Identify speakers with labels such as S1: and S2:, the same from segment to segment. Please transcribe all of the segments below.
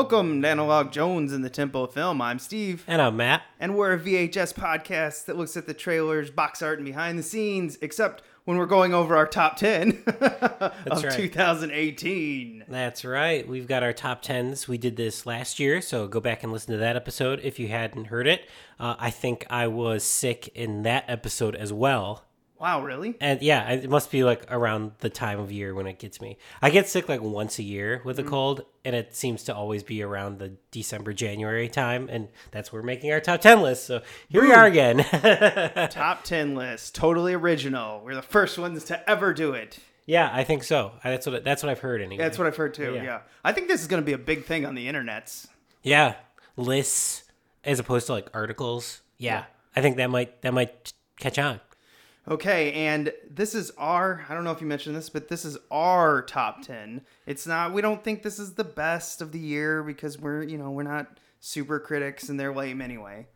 S1: Welcome to Analog Jones in the Temple of Film. I'm Steve,
S2: And I'm Matt.
S1: and we're a VHS podcast that looks at the trailers, box art, and behind the scenes, except when we're going over our top 10 of
S2: right.
S1: 2018.
S2: That's right. We've got our top tens. We did this last year, so go back and listen to that episode if you hadn't heard it. Uh, I think I was sick in that episode as well.
S1: Wow, really?
S2: And yeah, it must be like around the time of year when it gets me. I get sick like once a year with a mm. cold, and it seems to always be around the December, January time. And that's where we're making our top 10 list. So here we are again.
S1: Top 10 list, totally original. We're the first ones to ever do it.
S2: yeah, I think so. That's what, that's what I've heard anyway.
S1: That's what I've heard too, yeah.
S2: Yeah.
S1: I think this is going to be a big thing on the internets.
S2: Yeah, lists as opposed to like articles. Yeah, I think that might that might catch on.
S1: Okay, and this is our, I don't know if you mentioned this, but this is our top 10. It's not, we don't think this is the best of the year because we're, you know, we're not super critics and they're lame anyway.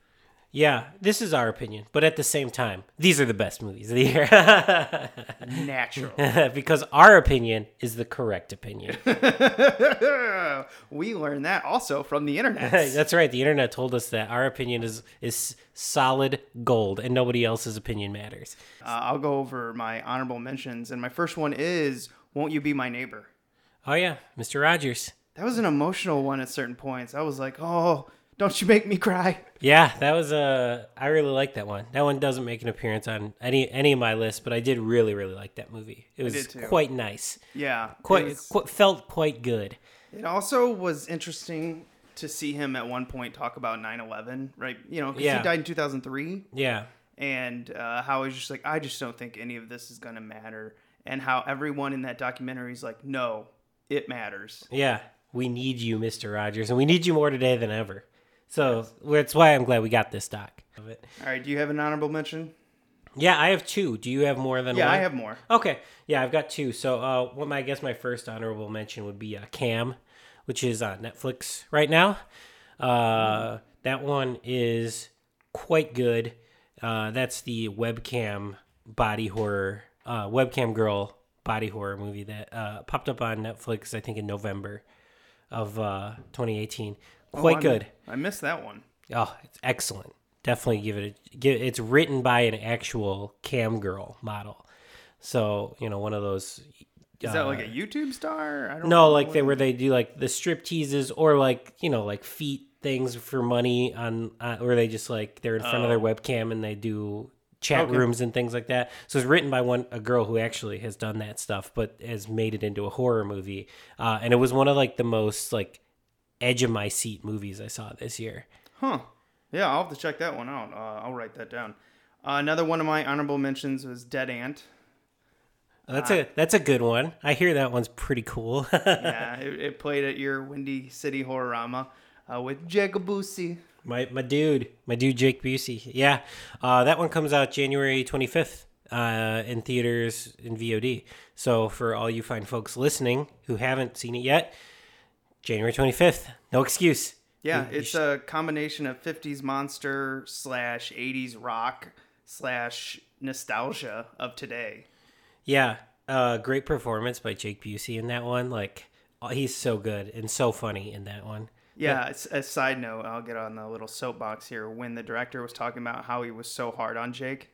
S2: Yeah, this is our opinion, but at the same time, these are the best movies of the year
S1: Natural.
S2: because our opinion is the correct opinion.
S1: we learned that also from the internet.
S2: That's right. The internet told us that our opinion is is solid gold, and nobody else's opinion matters.
S1: Uh, I'll go over my honorable mentions, and my first one is Won't You Be My Neighbor?
S2: Oh yeah, Mr. Rogers.
S1: That was an emotional one at certain points. I was like, oh, don't you make me cry.
S2: Yeah, that was a. I really like that one. That one doesn't make an appearance on any any of my lists, but I did really really like that movie. It was quite nice.
S1: Yeah.
S2: Quite,
S1: it's-
S2: qu- felt quite good.
S1: It also was interesting to see him at one point talk about 9/11, right? You know, 'cause
S2: Yeah.
S1: he died in 2003,
S2: Yeah,
S1: and uh, how he's just like, I just don't think any of this is gonna matter, and how everyone in that documentary is like, no, it matters.
S2: yeah. We need you, Mister Rogers, and we need you more today than ever. So that's why I'm glad we got this doc. Of it.
S1: All right, do you have an honorable mention?
S2: Yeah, I have two. Do you have more than
S1: Yeah,
S2: one?
S1: I have more.
S2: Okay, yeah, I've got two. So, uh, what my I guess my first honorable mention would be uh, Cam, which is on Netflix right now. Uh, that one is quite good. Uh, that's the webcam body horror, uh, webcam girl body horror movie that uh, popped up on Netflix. I think in November of uh, 2018. Quite
S1: Oh,
S2: good.
S1: I missed that one.
S2: Oh, it's excellent. Definitely give it a give. It's written by an actual cam girl model, so you know one of those.
S1: Is that like a YouTube star? I don't
S2: Uh, No,
S1: know
S2: like they where they do like the strip teases or like you know like feet things for money on, uh, or they just like they're in front of their webcam and they do chat
S1: Oh. Okay.
S2: rooms and things like that. So it's written by one a girl who actually has done that stuff, but has made it into a horror movie. Uh, and it was one of like the most like edge of my seat movies I saw this year.
S1: Huh. Yeah, I'll have to check that one out. Uh, I'll write that down. Uh, another one of my honorable mentions was Dead Ant.
S2: That's a that's a good one. I hear that one's pretty cool.
S1: yeah, it, it played at your Windy City Horrorama uh, with Jacob Busey.
S2: my my dude, my dude Jake Busey. Yeah, uh, that one comes out January twenty fifth uh, in theaters in VOD. So for all you fine folks listening who haven't seen it yet, January twenty fifth, no excuse.
S1: Yeah,
S2: You- you
S1: it's
S2: sh-
S1: a combination of 50s monster slash 80s rock slash nostalgia of today.
S2: yeah, uh, great performance by Jake Busey in that one. Like oh, he's so good and so funny in that one.
S1: Yeah, it's a side note, I'll get on the little soapbox here. When the director was talking about how he was so hard on Jake,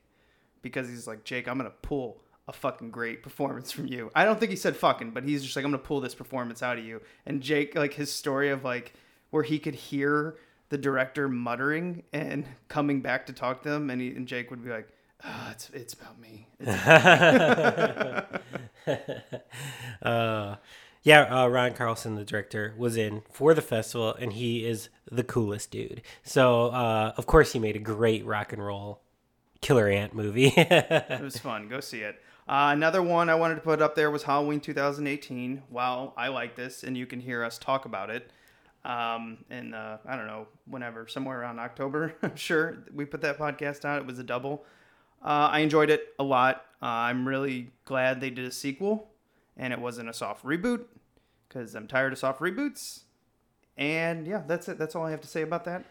S1: because he's like, Jake, I'm gonna pull a fucking great performance from you. I don't think he said fucking, but he's just like, I'm gonna pull this performance out of you. And Jake, like his story of like where he could hear the director muttering and coming back to talk to them, and, he, and Jake would be like, ah, it's it's about me. It's
S2: Uh, yeah, uh, Ron Carlson, the director, was in for the festival, and he is the coolest dude. So, uh, of course, he made a great rock and roll killer ant movie.
S1: It was fun. Go see it. Uh, another one I wanted to put up there was Halloween 2018. Wow, I like this, and you can hear us talk about it. Um, and uh, I don't know, whenever, somewhere around October, I'm sure we put that podcast out. It was a double. Uh, I enjoyed it a lot. Uh, I'm really glad they did a sequel, and it wasn't a soft reboot because I'm tired of soft reboots. And yeah, that's it. That's all I have to say about that.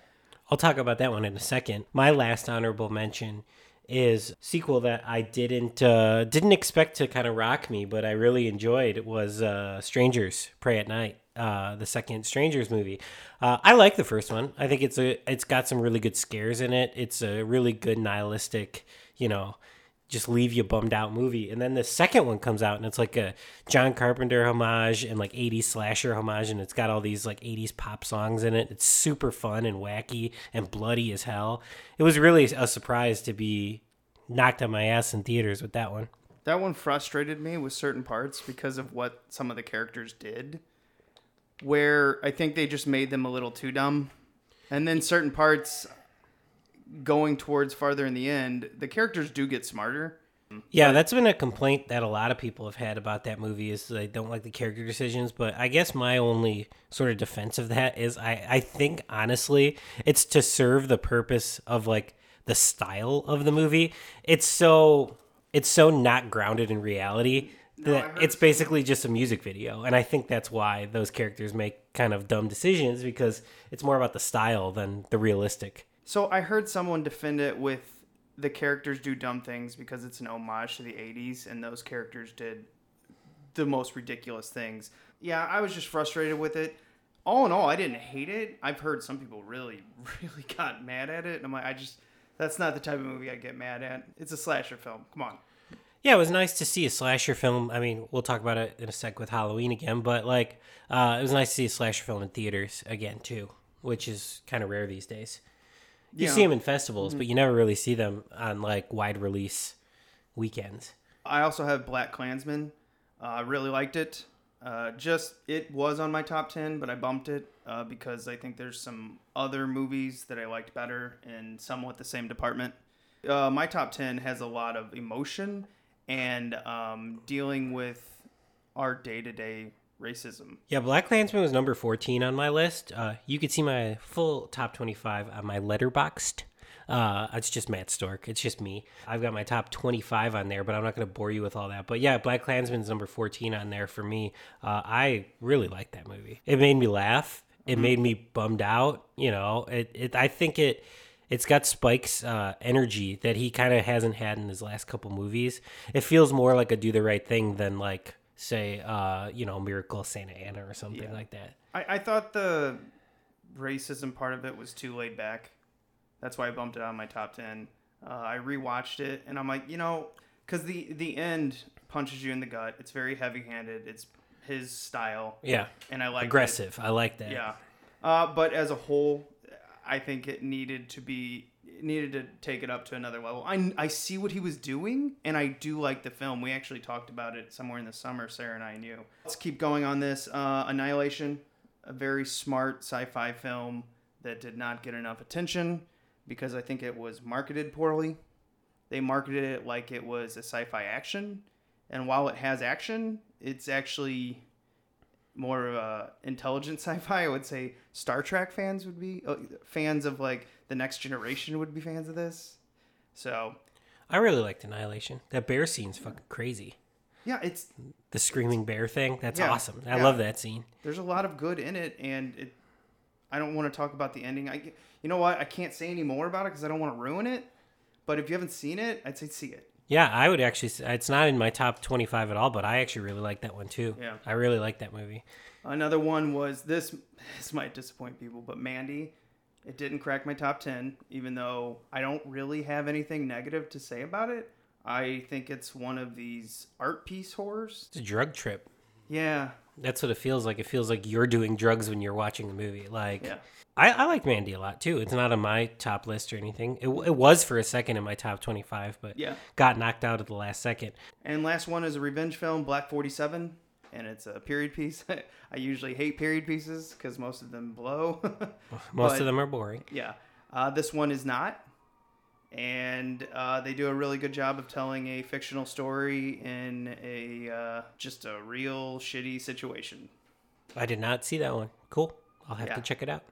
S2: I'll talk about that one in a second. My last honorable mention is sequel that I didn't uh, didn't expect to kind of rock me, but I really enjoyed. It was uh, Strangers Prey at Night, uh, the second Strangers movie. Uh, I like the first one. I think it's a it's got some really good scares in it. It's a really good nihilistic, you know, just leave you bummed out movie. And then the second one comes out and it's like a John Carpenter homage and like 80s slasher homage and it's got all these like 80s pop songs in it. It's super fun and wacky and bloody as hell. It was really a surprise to be knocked on my ass in theaters with that one.
S1: That one frustrated me with certain parts because of what some of the characters did. Where I think they just made them a little too dumb. And then certain parts going towards farther in the end, the characters do get smarter.
S2: Yeah, that's been a complaint that a lot of people have had about that movie is they don't like the character decisions. But I guess my only sort of defense of that is I, I think honestly it's to serve the purpose of like the style of the movie. It's so it's so not grounded in reality that it's basically just a music video. And I think that's why those characters make kind of dumb decisions because it's more about the style than the realistic.
S1: So I heard someone defend it with the characters do dumb things because it's an homage to the 80s and those characters did the most ridiculous things. Yeah, I was just frustrated with it. All in all, I didn't hate it. I've heard some people really, really got mad at it. And I'm like, I just, that's not the type of movie I get mad at. It's a slasher film. Come on.
S2: Yeah, it was nice to see a slasher film. I mean, we'll talk about it in a sec with Halloween again, but like, uh, it was nice to see a slasher film in theaters again too, which is kind of rare these days. You see them in festivals, but you never really see them on like wide release weekends.
S1: I also have Black Klansman. Uh, I really liked it. Uh, just it was on my top ten, but I bumped it uh, because I think there's some other movies that I liked better in somewhat the same department. Uh, my top ten has a lot of emotion and um, dealing with our day to day racism.
S2: Yeah, Black Klansman was number 14 on my list. Uh, you could see my full top 25 on my Letterboxd. Uh, it's just Matt Stork. It's just me. I've got my top 25 on there, but I'm not going to bore you with all that. But yeah, Black Klansman's number 14 on there for me. Uh, I really like that movie. It made me laugh. It made me bummed out. You know, it, it I think it it's got Spike's uh, energy that he kind of hasn't had in his last couple movies. It feels more like a do the right thing than like say uh, you know Miracle Santa Ana or something like that.
S1: I, I thought the racism part of it was too laid back. That's why I bumped it on my top ten. Uh, I rewatched it and I'm like, you know, because the the end punches you in the gut. It's very heavy handed. It's his style,
S2: Yeah,
S1: and I like it.
S2: aggressive. I like that.
S1: Yeah, uh, but as a whole, I think it needed to be it needed to take it up to another level. I, I see what he was doing, and I do like the film. We actually talked about it somewhere in the summer. Sarah and I knew. Let's keep going on this. Uh, Annihilation, a very smart sci-fi film that did not get enough attention because I think it was marketed poorly. They marketed it like it was a sci-fi action, and while it has action, it's actually more of a intelligent sci-fi. I would say Star Trek fans would be uh, fans of like the next generation would be fans of this. So
S2: I really liked Annihilation. That bear scene's fucking crazy.
S1: yeah, it's
S2: The screaming bear thing. That's
S1: Yeah,
S2: awesome. I
S1: yeah.
S2: love that scene.
S1: there's a lot of good in it, and it. I don't want to talk about the ending. I you know what I can't say any more about it because I don't want to ruin it. But if you haven't seen it, I'd say see it.
S2: Yeah, I would actually. It's not in my top twenty-five at all, but I actually really like that one too.
S1: Yeah.
S2: I really like that movie.
S1: Another one was this. This might disappoint people, but Mandy, it didn't crack my top ten, even though I don't really have anything negative to say about it. I think it's one of these art piece horrors.
S2: It's a drug trip.
S1: Yeah,
S2: That's what it feels like. It feels like you're doing drugs when you're watching the movie. Like,
S1: Yeah.
S2: I, I like Mandy a lot too. It's not on my top list or anything. It, it was for a second in my top 25, but
S1: Yeah.
S2: got knocked out at the last second.
S1: And last one is a revenge film, Black 47, and it's a period piece. I usually hate period pieces because most of them blow.
S2: Most
S1: But-
S2: of them are boring.
S1: yeah. Uh, this one is not. And uh, they do a really good job of telling a fictional story in a uh, just a real shitty situation.
S2: I did not see that one. Cool. I'll have
S1: Yeah.
S2: to check it out.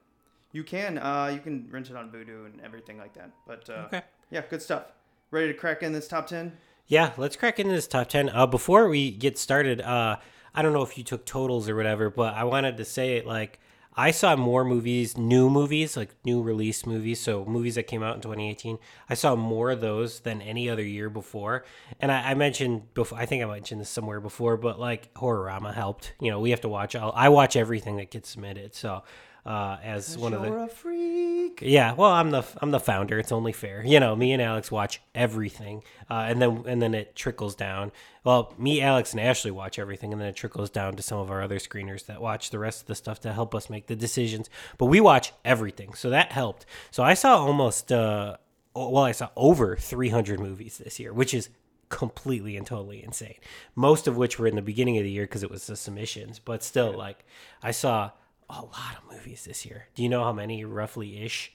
S1: You can uh, you can rent it on Vudu and everything like that. But uh,
S2: Okay.
S1: yeah, good stuff. Ready to crack in this top ten?
S2: Yeah, let's crack into this top 10. Uh, before we get started, uh, I don't know if you took totals or whatever, but I wanted to say, it like, I saw more movies, new movies, like new release movies, so movies that came out in 2018. I saw more of those than any other year before. And I, I mentioned before, I think I mentioned this somewhere before, but like Horrorama helped. You know, we have to watch, all, I watch everything that gets submitted. So, uh, as one of the.
S1: You're a freak.
S2: Yeah, well, I'm the I'm the founder. It's only fair, you know. Me and Alex watch everything, uh, and then and then it trickles down. Well, me, Alex, and Ashley watch everything, and then it trickles down to some of our other screeners that watch the rest of the stuff to help us make the decisions. But we watch everything, so that helped. So I saw almost, uh, well, I saw over 300 movies this year, which is completely and totally insane. Most of which were in the beginning of the year because it was the submissions, but still, like I saw a lot of movies this year. Do you know how many roughly ish?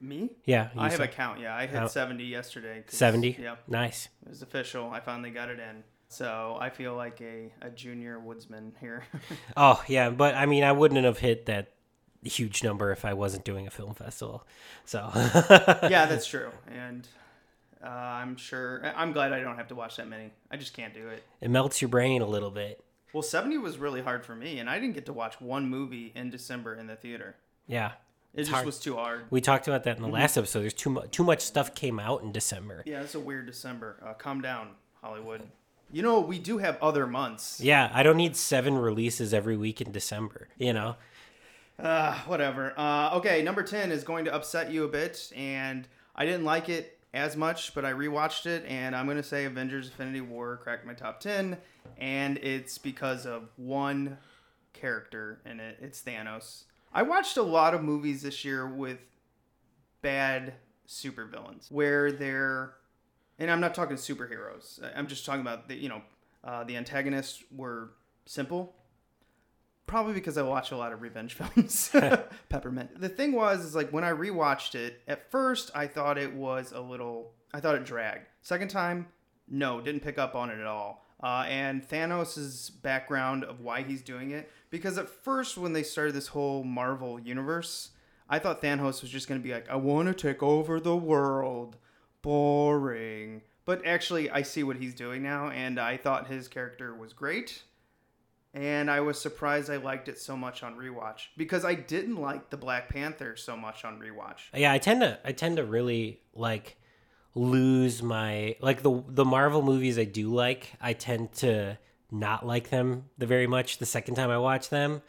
S1: Me?
S2: Yeah,
S1: I have
S2: saw-
S1: a count. Yeah, I hit
S2: How-
S1: seventy yesterday.
S2: 70
S1: Yeah,
S2: nice
S1: it was official. I finally got it in. So I feel like a, a junior woodsman here.
S2: oh yeah but i mean i wouldn't have hit that huge number if i wasn't doing a film festival so
S1: yeah, that's true. And uh, I'm sure. I'm glad I don't have to watch that many. I just can't do it.
S2: it melts your brain a little bit
S1: Well, 70 was really hard for me, and I didn't get to watch one movie in December in the theater.
S2: yeah
S1: It just
S2: hard.
S1: was too hard.
S2: we talked about that in the last episode there's too much too much stuff came out in december
S1: Yeah, it's a weird December. Uh, calm down, Hollywood. You know, we do have other months.
S2: yeah i don't need seven releases every week in december you know
S1: Uh, whatever. Uh, okay, number 10 is going to upset you a bit, and I didn't like it as much, but I rewatched it, and I'm to say Avengers Infinity War cracked my top 10, and it's because of one character in it. It's Thanos. I watched a lot of movies this year with bad supervillains, where they're, and I'm not talking superheroes, I'm just talking about, the, you know, uh, the antagonists were simple probably because I watch a lot of revenge films. Peppermint. The thing was, is like when I rewatched it, at first I thought it was a little, I thought it dragged. Second time, no, didn't pick up on it at all. Uh, and Thanos' background of why he's doing it, because at first when they started this whole Marvel universe, I thought Thanos was just going to be like, I want to take over the world. Boring. But actually, I see what he's doing now, and I thought his character was great and I was surprised I liked it so much on rewatch because I didn't like the Black Panther so much on rewatch.
S2: yeah i tend to i tend to really like lose my like the the marvel movies i do like i tend to not like them the very much the second time i watch them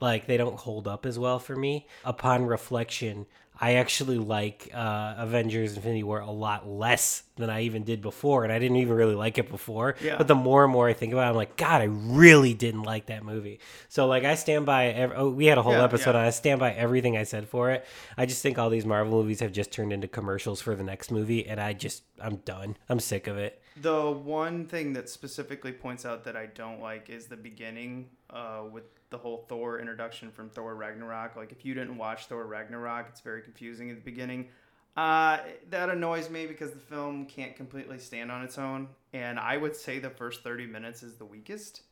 S2: like they don't hold up as well for me upon reflection i actually like uh avengers infinity war a lot less than i even did before and i didn't even really like it before.
S1: Yeah.
S2: but the more and more i think about it i'm like god i really didn't like that movie. So like i stand by ev- oh, we had a whole
S1: Yeah,
S2: episode
S1: yeah.
S2: on i stand by everything i said for it. I just think all these marvel movies have just turned into commercials for the next movie and i just i'm done. I'm sick of it.
S1: The one thing that specifically points out that I don't like is the beginning uh, with the whole Thor introduction from Thor Ragnarok. Like, if you didn't watch Thor Ragnarok, it's very confusing at the beginning. Uh, that annoys me because the film can't completely stand on its own. And I would say the first 30 minutes is the weakest.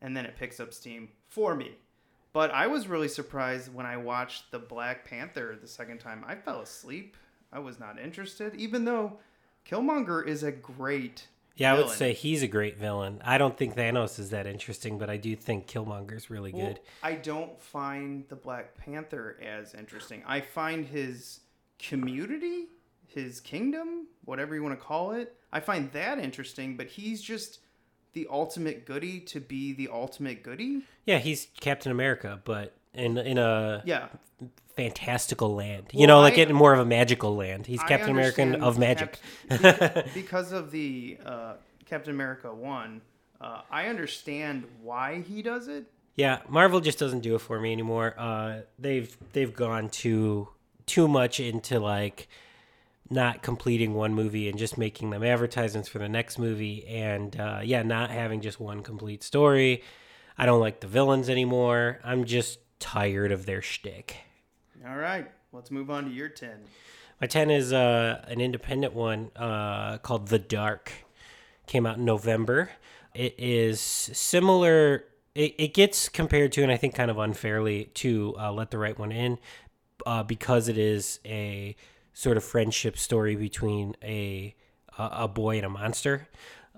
S1: And then it picks up steam for me. But I was really surprised when I watched The Black Panther the second time. I fell asleep. I was not interested, even though Killmonger is a great.
S2: Yeah i would say he's a great villain i don't think thanos is that interesting but i do think killmonger's really
S1: Well,
S2: good
S1: I don't find the Black Panther as interesting. I find his community, his kingdom, whatever you want to call it, I find that interesting. But he's just the ultimate goody to be the ultimate goody.
S2: yeah he's captain america but in in a
S1: Yeah,
S2: fantastical land. you
S1: Well,
S2: know, like
S1: I-
S2: in more of a magical land. He's
S1: I
S2: Captain American of magic.
S1: Cap- because of the uh, Captain America one. Uh, I understand why he does it.
S2: yeah, Marvel just doesn't do it for me anymore. Uh, they've they've gone too too much into like not completing one movie and just making them advertisements for the next movie, and uh, yeah, not having just one complete story. I don't like the villains anymore. I'm just tired of their shtick.
S1: All right, let's move on to your ten.
S2: My 10 is uh, an independent one uh, called The Dark. Came out in November. It is similar it, it gets compared to, and I think kind of unfairly, to uh, Let the Right One In, uh, because it is a sort of friendship story between a, a boy and a monster.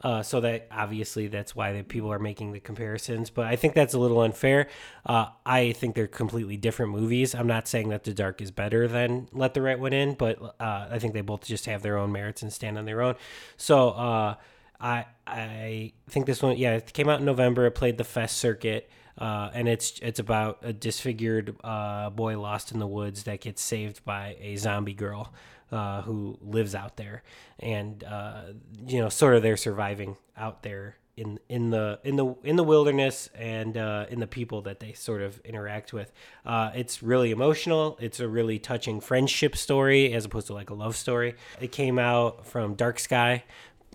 S2: Uh, so that obviously that's why the people are making the comparisons, but I think that's a little unfair. Uh, I think they're completely different movies. I'm not saying that The Dark is better than Let the Right One In, but uh, I think they both just have their own merits and stand on their own. So uh, I I think this one, yeah, it came out in November. It played the Fest circuit. Uh, and it's it's about a disfigured uh, boy lost in the woods that gets saved by a zombie girl uh, who lives out there, and uh, you know, sort of they're surviving out there in in the in the in the wilderness and uh, in the people that they sort of interact with. Uh, it's really emotional. It's a really touching friendship story as opposed to like a love story. It came out from Dark Sky.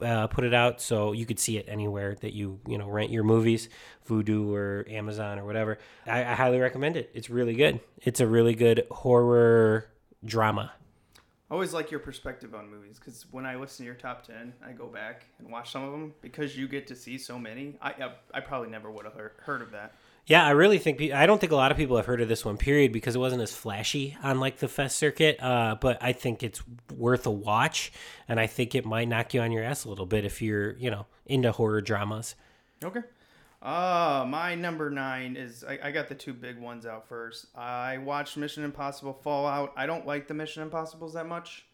S2: Uh, put it out so you could see it anywhere that you you know rent your movies Vudu or Amazon or whatever. I, I highly recommend it. It's really good. It's a really good horror drama.
S1: I always like your perspective on movies because when I listen to your top ten, I go back and watch some of them because you get to see so many. I I, I probably never would have heard, heard of that.
S2: Yeah, I really think pe- I don't think a lot of people have heard of this one. Period, because it wasn't as flashy on like the fest circuit. Uh, but I think it's worth a watch, and I think it might knock you on your ass a little bit if you're you know into horror dramas.
S1: Okay. Uh, my number nine is I, I got the two big ones out first. I watched Mission Impossible Fallout. I don't like the Mission Impossibles that much,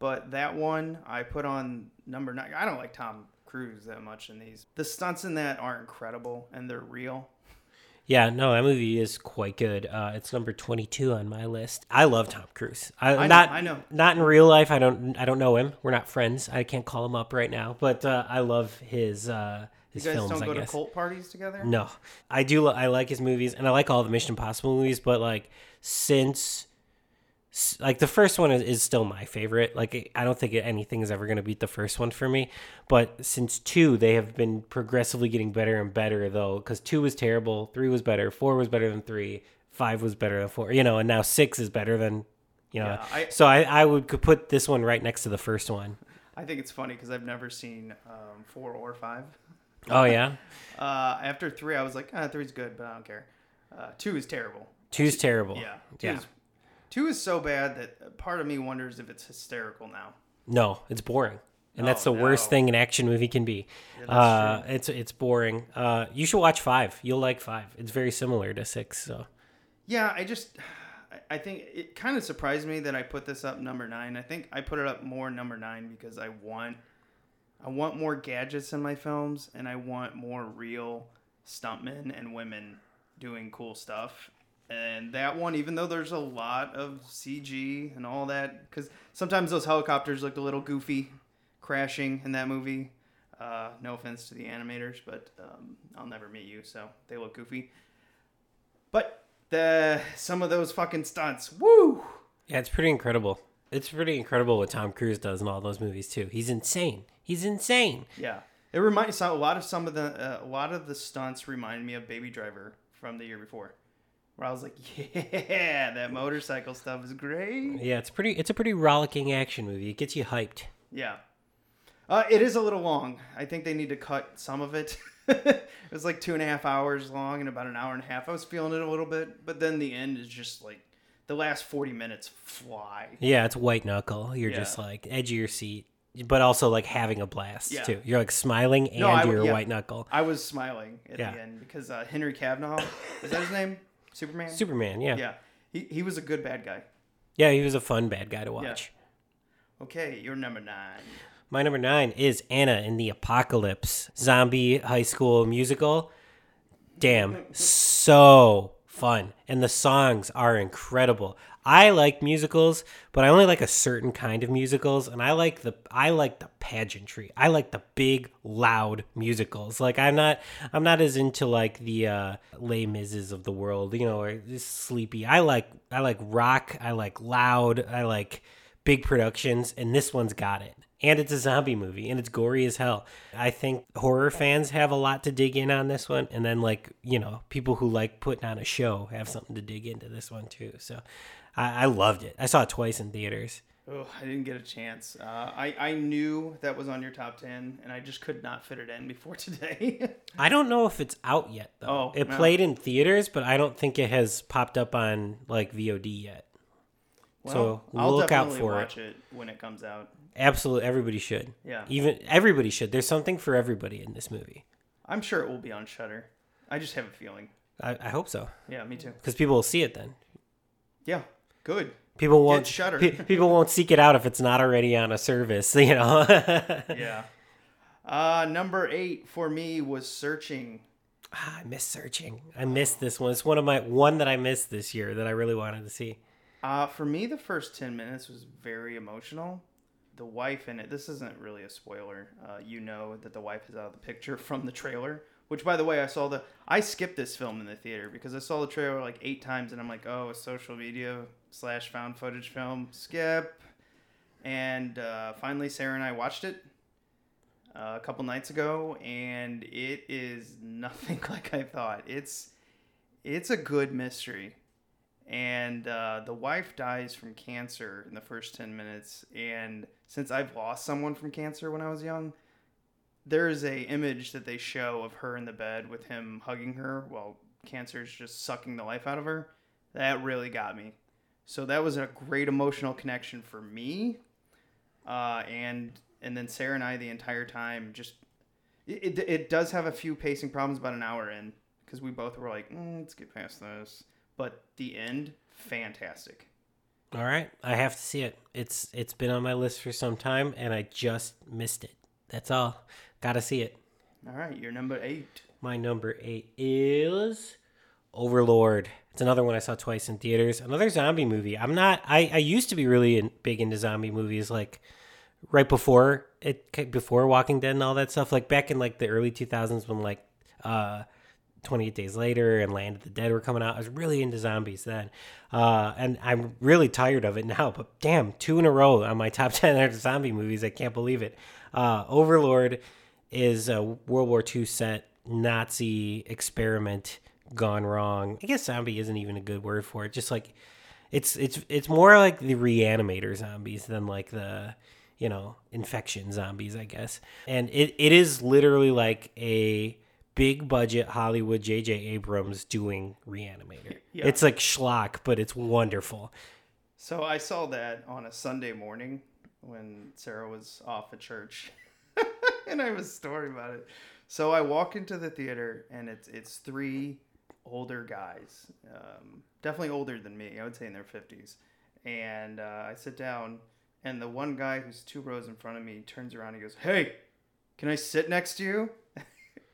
S1: but that one I put on number nine. I don't like Tom Cruise that much in these. The stunts in that are incredible and they're real.
S2: Yeah, no, that movie is quite good. Uh, it's number twenty-two on my list. I love Tom Cruise. I,
S1: I know-
S2: not,
S1: I know.
S2: not in real life. I don't, I don't know him. We're not friends. I can't call him up right now. But uh, I love his uh,
S1: You guys
S2: films.
S1: don't
S2: I
S1: go to cult parties together?
S2: No, I do. li- I like his movies, and I like all the Mission Impossible movies. But like since, like the first one is, is still my favorite. Like I don't think anything is ever going to beat the first one for me. But since two, they have been progressively getting better and better. Though, because two was terrible, three was better, four was better than three, five was better than four. You know, and now six is better than. You know,
S1: Yeah, I-
S2: so I, I would could put this one right next to the first one.
S1: I think it's funny because I've never seen um, four or five.
S2: Oh yeah,
S1: Uh, after three, I was like, ah, three's good, but I don't care. Uh, two is terrible.
S2: two's terrible.
S1: Yeah. Two,
S2: yeah.
S1: Is, two is so bad that part of me wonders if it's hysterical now.
S2: No, it's boring. And that's
S1: Oh,
S2: the worst thing an action movie can be.
S1: that's
S2: uh, it's it's boring. Uh, you should watch five. You'll like five. It's very similar to six. So
S1: Yeah, I just, I- I think it kind of surprised me that I put this up number nine. I think I put it up more number nine because I want, I want more gadgets in my films, and I want more real stuntmen and women doing cool stuff. And that one, even though there's a lot of CG and all that, because sometimes those helicopters looked a little goofy, crashing in that movie. Uh, no offense to the animators, but um, I'll never meet you, so they look goofy. But the some of those fucking stunts, woo!
S2: yeah, it's pretty incredible. It's pretty incredible what Tom Cruise does in all those movies too. He's insane. He's insane.
S1: Yeah, it reminds a lot of some of the uh, a lot of the stunts remind me of Baby Driver from the year before, where I was like, yeah, that motorcycle stuff is great.
S2: Yeah, it's pretty. It's a pretty rollicking action movie. It gets you hyped.
S1: Yeah. Uh, it is a little long. I think they need to cut some of it. it was like two and a half hours long and about an hour and a half. I was feeling it a little bit, but then the end is just like the last 40 minutes fly.
S2: Yeah, it's white knuckle. You're
S1: Yeah.
S2: just like edge of your seat, but also like having a blast
S1: Yeah.
S2: too. You're like smiling and
S1: No, I-
S2: you're
S1: yeah.
S2: white knuckle.
S1: I was smiling at the end because uh, Henry Cavill, is that his name? Superman?
S2: Superman. Yeah.
S1: Yeah. He, he was a good bad guy.
S2: Yeah, he was a fun bad guy to watch.
S1: Okay, you're number nine.
S2: My number nine is Anna and the Apocalypse, zombie high school musical. Damn, so fun. And the songs are incredible. I like musicals, but I only like a certain kind of musicals, and I like the I like the pageantry. I like the big, loud musicals. Like I'm not I'm not as into like the uh Les Mises of the world, you know, or sleepy. I like I like rock, I like loud, I like big productions, and this one's got it. And it's a zombie movie, and it's gory as hell. I think horror fans have a lot to dig in on this one, and then like you know people who like putting on a show have something to dig into this one too. So I, I loved it. I saw it twice in theaters.
S1: Oh, I didn't get a chance. Uh, I I knew that was on your top ten, and I just could not fit it in before today.
S2: I don't know if it's out yet though.
S1: Oh,
S2: it
S1: no.
S2: played in theaters, but I don't think it has popped up on like VOD yet. So
S1: I'll
S2: look out for it.
S1: watch it. when it comes out.
S2: Absolutely, everybody should.
S1: Yeah.
S2: Even everybody should. There's something for everybody in this movie.
S1: I'm sure it will be on Shudder. I just have a feeling.
S2: I, I hope so,
S1: Yeah, me too.
S2: because people will see it then.
S1: Yeah, good.
S2: People won't
S1: Shudder.
S2: pe- people won't seek it out if it's not already on a service. You know.
S1: Yeah. Uh, number eight for me was Searching.
S2: Ah, I miss searching. I missed this one. It's one of my one that I missed this year that I really wanted to see.
S1: Uh, for me, the first 10 minutes was very emotional. The wife in it, this isn't really a spoiler. Uh, you know that the wife is out of the picture from the trailer, which, by the way, I saw the. I skipped this film in the theater because I saw the trailer like eight times and I'm like, oh, a social media slash found footage film. Skip. And uh, finally, Sarah and I watched it uh, a couple nights ago, and it is nothing like I thought. It's it's a good mystery and uh, the wife dies from cancer in the first 10 minutes and since i've lost someone from cancer when i was young there's a image that they show of her in the bed with him hugging her while cancer's just sucking the life out of her. That really got me. So that was a great emotional connection for me uh, and and then sarah and i the entire time just it, it, it does have a few pacing problems about an hour in because we both were like mm, let's get past this but the end fantastic
S2: All right, I have to see it. It's it's been on my list for some time, and I just missed it. That's all. Got to see it.
S1: all right you're number eight
S2: My number eight is Overlord. It's another one I saw twice in theaters. Another zombie movie. I'm not. I I used to be really in, big into zombie movies, like right before it before Walking Dead and all that stuff. Like back in like the early 2000s when like uh 28 Days Later and Land of the Dead were coming out. I was really into zombies then. Uh, and I'm really tired of it now. But damn, two in a row on my top 10 zombie movies. I can't believe it. Uh, Overlord is a World War II set Nazi experiment gone wrong. I guess zombie isn't even a good word for it. Just like it's it's it's more like the Re-Animator zombies than like the you know infection zombies, I guess. And it, it is literally like a big budget Hollywood J.J. Abrams doing Re-Animator.
S1: Yeah.
S2: It's like schlock, but it's wonderful.
S1: so i saw that on a sunday morning when sarah was off at church and i have a story about it so i walk into the theater and it's it's three older guys um, definitely older than me i would say in their 50s and uh, i sit down and the one guy who's two rows in front of me turns around and goes hey can i sit next to you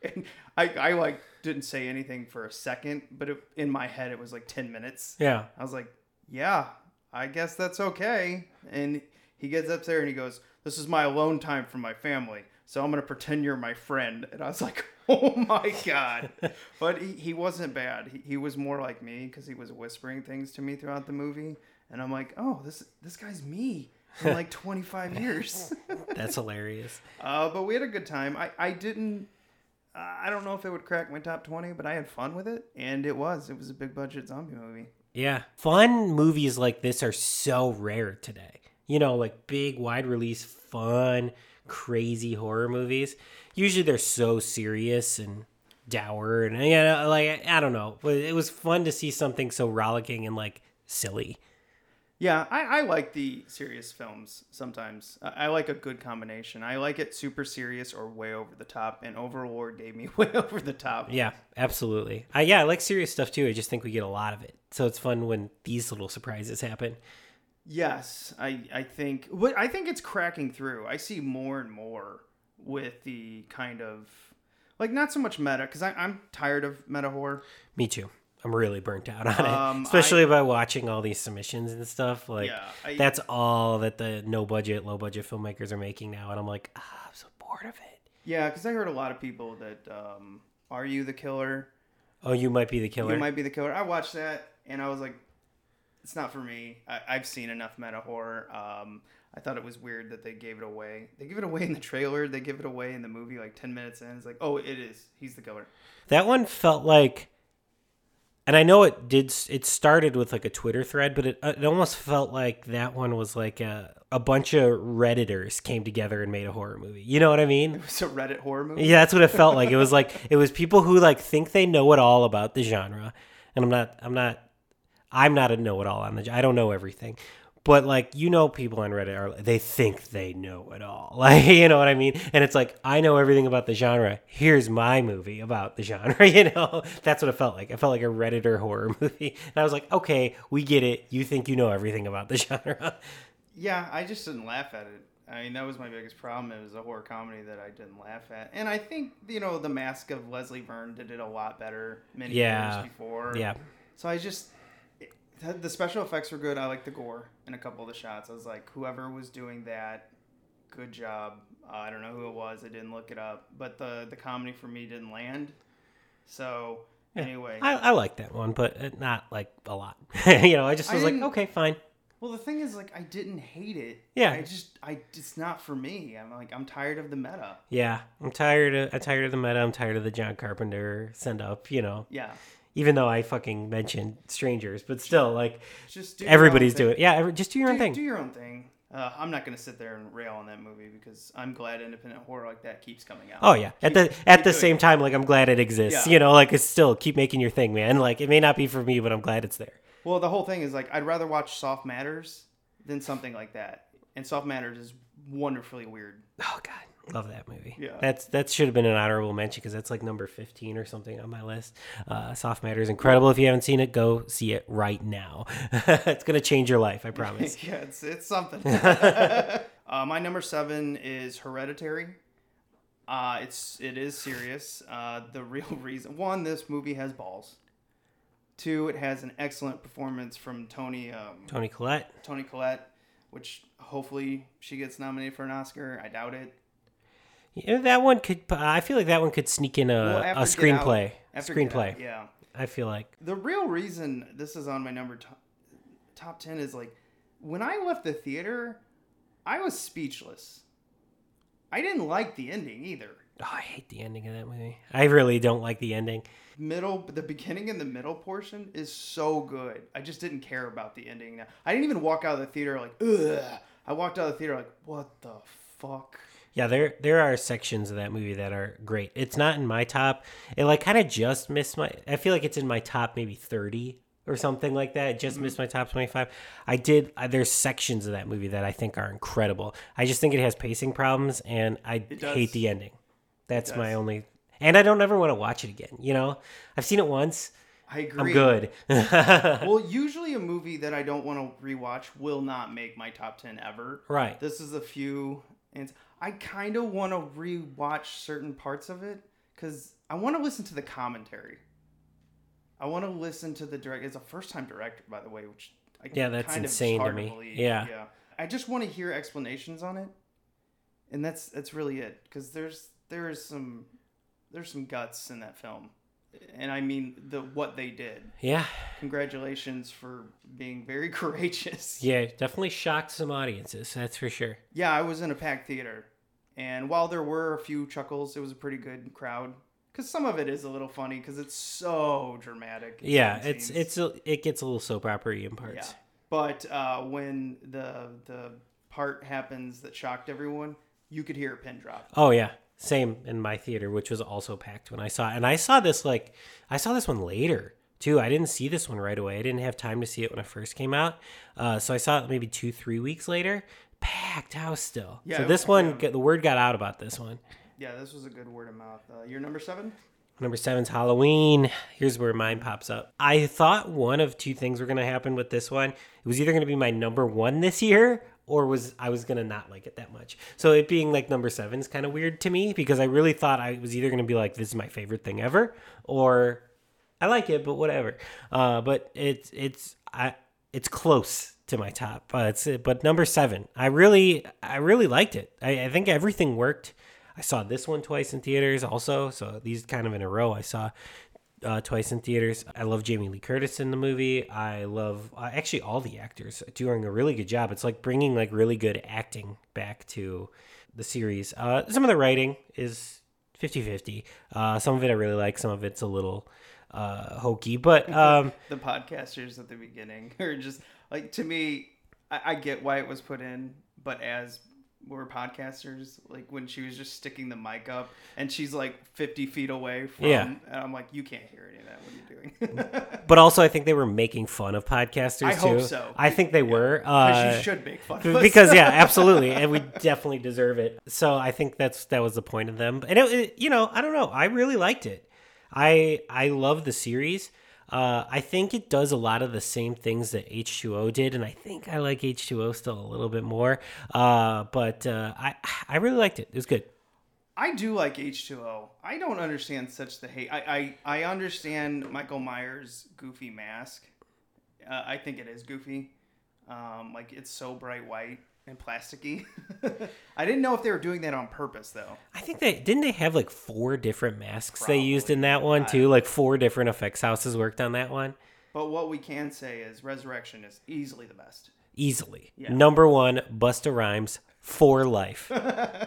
S1: and I, I like didn't say anything for a second, but it, in my head it was like ten minutes.
S2: Yeah.
S1: I was like, yeah, I guess that's okay. And he gets up there and he goes, this is my alone time from my family, so I'm gonna pretend you're my friend. And I was like, oh my god. but he, he wasn't bad. He, he was more like me because he was whispering things to me throughout the movie, and I'm like, oh, this this guy's me in like 25 years.
S2: That's hilarious.
S1: Uh, but we had a good time. I, I didn't. I don't know if it would crack my top 20, but I had fun with it, and it was. It was a big budget zombie movie.
S2: Yeah. Fun movies like this are so rare today. You know, like big, wide release, fun, crazy horror movies. Usually they're so serious and dour and, you know, like, I don't know. It was fun to see something so rollicking and, like, silly.
S1: Yeah, I, I like the serious films sometimes. I, I like a good combination. I like it super serious or way over the top, and Overlord gave me way over the top.
S2: Yeah, absolutely. I, yeah, I like serious stuff too. I just think we get a lot of it. So it's fun when these little surprises happen.
S1: Yes, I I think but I think it's cracking through. I see more and more with the kind of like not so much meta because I'm tired of meta horror.
S2: Me too. I'm really burnt out on
S1: Um,
S2: it, especially by watching all these submissions and stuff. Like
S1: Yeah, I-
S2: that's all that the no budget, low budget filmmakers are making now, and I'm like, ah, I'm so bored of it.
S1: Yeah, because I heard a lot of people that um, are you the killer?
S2: Oh, you might be the killer.
S1: You might be the killer. I watched that and I was like, it's not for me. I, I've seen enough meta horror. Um, I thought it was weird that they gave it away. They give it away in the trailer. They give it away in the movie like ten minutes in. It's like, oh, it is. He's the killer.
S2: That one felt like and I know it did. It started with like a Twitter thread, but it uh, it almost felt like that one was like a a bunch of redditors came together and made a horror movie. You know what I mean?
S1: It's a Reddit horror movie.
S2: Yeah, that's what it felt like. It was like it was people who like think they know it all about the genre, and I'm not. I'm not. I'm not a know it all on the. I don't know everything, but like you know, people on Reddit are they think they know it all. Like you know what I mean? And it's like I know everything about the genre. Here's my movie about the genre. You know, that's what it felt like. It felt like a redditor horror movie, and I was like, okay, we get it. You think you know everything about the genre.
S1: Yeah, I just didn't laugh at it. I mean, that was my biggest problem. It was a horror comedy that I didn't laugh at. And I think, you know, The Mask of Leslie Vernon did it a lot better many
S2: Yeah.
S1: years before.
S2: yeah,
S1: So I just. The special effects were good. I like the gore in a couple of the shots. I was like, whoever was doing that, good job. Uh, I don't know who it was. I didn't look it up. But the, the comedy for me didn't land. So, anyway.
S2: I, I like that one, but uh, not like a lot. you know, I just
S1: I
S2: was like, okay, fine.
S1: Well, the thing is, like, I didn't hate it.
S2: Yeah.
S1: I just, I, it's not for me. I'm like, I'm tired of the meta.
S2: Yeah, I'm tired. Of, I'm tired of the meta. I'm tired of the John Carpenter send up. You know,
S1: Yeah.
S2: Even though I fucking mentioned strangers, but still, like
S1: Just do
S2: everybody's doing. Yeah, every, just do your own thing.
S1: do your own thing. Uh, I'm not gonna sit there and rail on that movie because I'm glad independent horror like that keeps coming out.
S2: Oh yeah. At the at the same
S1: it.
S2: time, like I'm glad it exists.
S1: Yeah.
S2: You know, like it's still keep making your thing, man. Like it may not be for me, but I'm glad it's there.
S1: Well, the whole thing is like I'd rather watch Soft Matters than something like that. And Soft Matters is wonderfully weird.
S2: Oh god, love that movie.
S1: Yeah.
S2: that's that should have been an honorable mention because that's like number fifteen or something on my list. Uh, Soft Matter is incredible. If you haven't seen it, go see it right now. it's gonna change your life, I promise.
S1: yeah, it's it's something. uh, my number seven is Hereditary. Uh, it's it is serious. Uh, the real reason one, this movie has balls. Two, it has an excellent performance from Toni um,
S2: Toni Collette.
S1: Toni Collette, which hopefully she gets nominated for an Oscar. I doubt it.
S2: Yeah, that one could. I feel like that one could sneak in a,
S1: Well,
S2: a
S1: Get Out-
S2: screenplay.
S1: Out,
S2: screenplay.
S1: yeah.
S2: I feel like.
S1: The real reason this is on my number top, top 10 is like when I left the theater, I was speechless. I didn't like the ending either.
S2: Oh, I hate the ending of that movie. I really don't like the ending.
S1: Middle, the beginning and the middle portion is so good. I just didn't care about the ending. Now I didn't even walk out of the theater like, ugh. I walked out of the theater like, what the fuck?
S2: Yeah, there there are sections of that movie that are great. It's not in my top. It like kind of just missed my. I feel like it's in my top maybe thirty or something like that. It just
S1: Mm-hmm.
S2: missed my top twenty five. I did. Uh, there's sections of that movie that I think are incredible. I just think it has pacing problems, and I hate the ending. That's my only. And I don't ever want to watch it again. You know, I've seen it once.
S1: I agree.
S2: I'm good.
S1: well, usually a movie that I don't want to rewatch will not make my top 10 ever.
S2: right.
S1: This is a few, and I kind of want to rewatch certain parts of it because I want to listen to the commentary. I want to listen to the direct. It's a first-time director, by the way, which I
S2: Yeah, that's
S1: kind of is
S2: insane to me.
S1: believe.
S2: Yeah.
S1: yeah. I just want to hear explanations on it, and that's that's really it. Because there's there is some there's some guts in that film, and I mean the what they did.
S2: yeah.
S1: Congratulations for being very courageous.
S2: Yeah. Definitely shocked some audiences. That's for sure.
S1: Yeah, I was in a packed theater, and while there were a few chuckles, it was a pretty good crowd. Because some of it is a little funny because it's so dramatic.
S2: Yeah. It's
S1: scenes.
S2: it's a, it gets a little soap opera in parts. yeah.
S1: But uh, when the the part happens that shocked everyone, you could hear a pin drop.
S2: Oh yeah, same in my theater, which was also packed when I saw it. And I saw this like I saw this one later too. I didn't see this one right away. I didn't have time to see it when it first came out. Uh, so I saw it maybe two, three weeks later. Packed house still.
S1: Yeah,
S2: so this one, the word got out about this one.
S1: Yeah, this was a good word of mouth. Uh, your number seven?
S2: Number seven's Halloween. Here's where mine pops up. I thought one of two things were gonna happen with this one. It was either gonna be my number one this year, or was I was gonna not like it that much. So it being like number seven is kind of weird to me because I really thought I was either gonna be like this is my favorite thing ever, or I like it, but whatever. Uh, but it's it's I it's close to my top. Uh, it's but number seven. I really I really liked it. I, I think everything worked. I saw this one twice in theaters also, so these kind of in a row. I saw uh, twice in theaters. I love Jamie Lee Curtis in the movie. I love uh, actually all the actors doing a really good job. It's like bringing like really good acting back to the series. Uh, some of the writing is 50-50. Uh, some of it I really like. Some of it's a little uh, hokey. But um,
S1: the podcasters at the beginning are just like to me. I, I get why it was put in, but as we're podcasters, like when she was just sticking the mic up and she's like fifty feet away from,
S2: Yeah.
S1: and I'm like, you can't hear any of that. What are you doing?
S2: but also I think they were making fun of podcasters
S1: I
S2: too.
S1: hope so.
S2: I think they were.
S1: Because
S2: Uh,
S1: you should make fun of us.
S2: because yeah, absolutely, and we definitely deserve it. So I think that's that was the point of them. And it, it- you know, I don't know, I really liked it. I I love the series. Uh, I think it does a lot of the same things that H2O did, and I think I like H2O still a little bit more. Uh, but uh, I I really liked it. It was good.
S1: I do like H2O. I don't understand such the hate. I, I, I understand Michael Myers' goofy mask. Uh, I think it is goofy. Um, like it's so bright white and plasticky. I didn't know if they were doing that on purpose though.
S2: I think they didn't they have like four different masks they used in that one too. Like four different effects houses worked on that one.
S1: But what we can say is Resurrection is easily the best.
S2: easily.
S1: Yeah.
S2: Number one, Busta Rhymes for life.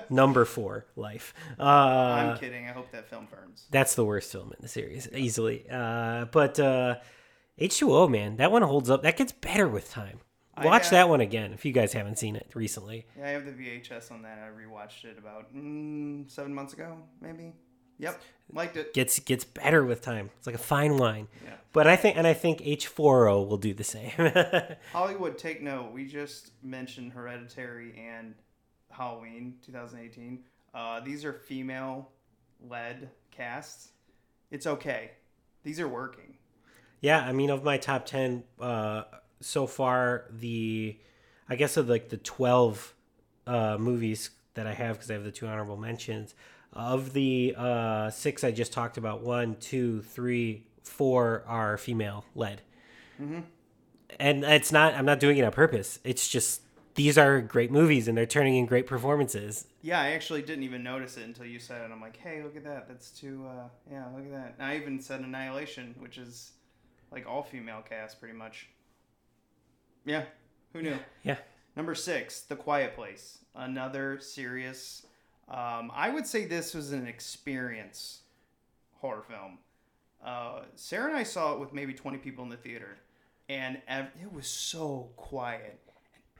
S2: Number four, life. Uh,
S1: I'm kidding. I hope that film burns.
S2: that's the worst film in the series, easily. Uh, but uh, H2O, man, that one holds up. That gets better with time. Watch
S1: uh,
S2: that one again if you guys haven't seen it recently.
S1: Yeah, I have the VHS on that. I rewatched it about mm, seven months ago, maybe. Yep, liked it.
S2: Gets gets better with time. It's like a fine wine.
S1: Yeah.
S2: But I think and I think H4O will do the same.
S1: Hollywood, take note. We just mentioned Hereditary and Halloween 2018. Uh, these are female led casts. It's okay. These are working.
S2: Yeah, I mean, of my top ten uh, so far, the I guess of like the twelve uh, movies that I have because I have the two honorable mentions. Of the uh, six I just talked about, one, two, three, four are female led, and it's not. I'm not doing it on purpose. It's just these are great movies and they're turning in great performances.
S1: Yeah, I actually didn't even notice it until you said it. I'm like, hey, look at that. That's too, uh, yeah, look at that. And I even said Annihilation, which is like all female cast pretty much. Yeah, who knew?
S2: Yeah.
S1: Number six, The Quiet Place. Another serious. Um, I would say this was an experience horror film. Uh, Sarah and I saw it with maybe 20 people in the theater, and ev- it was so quiet.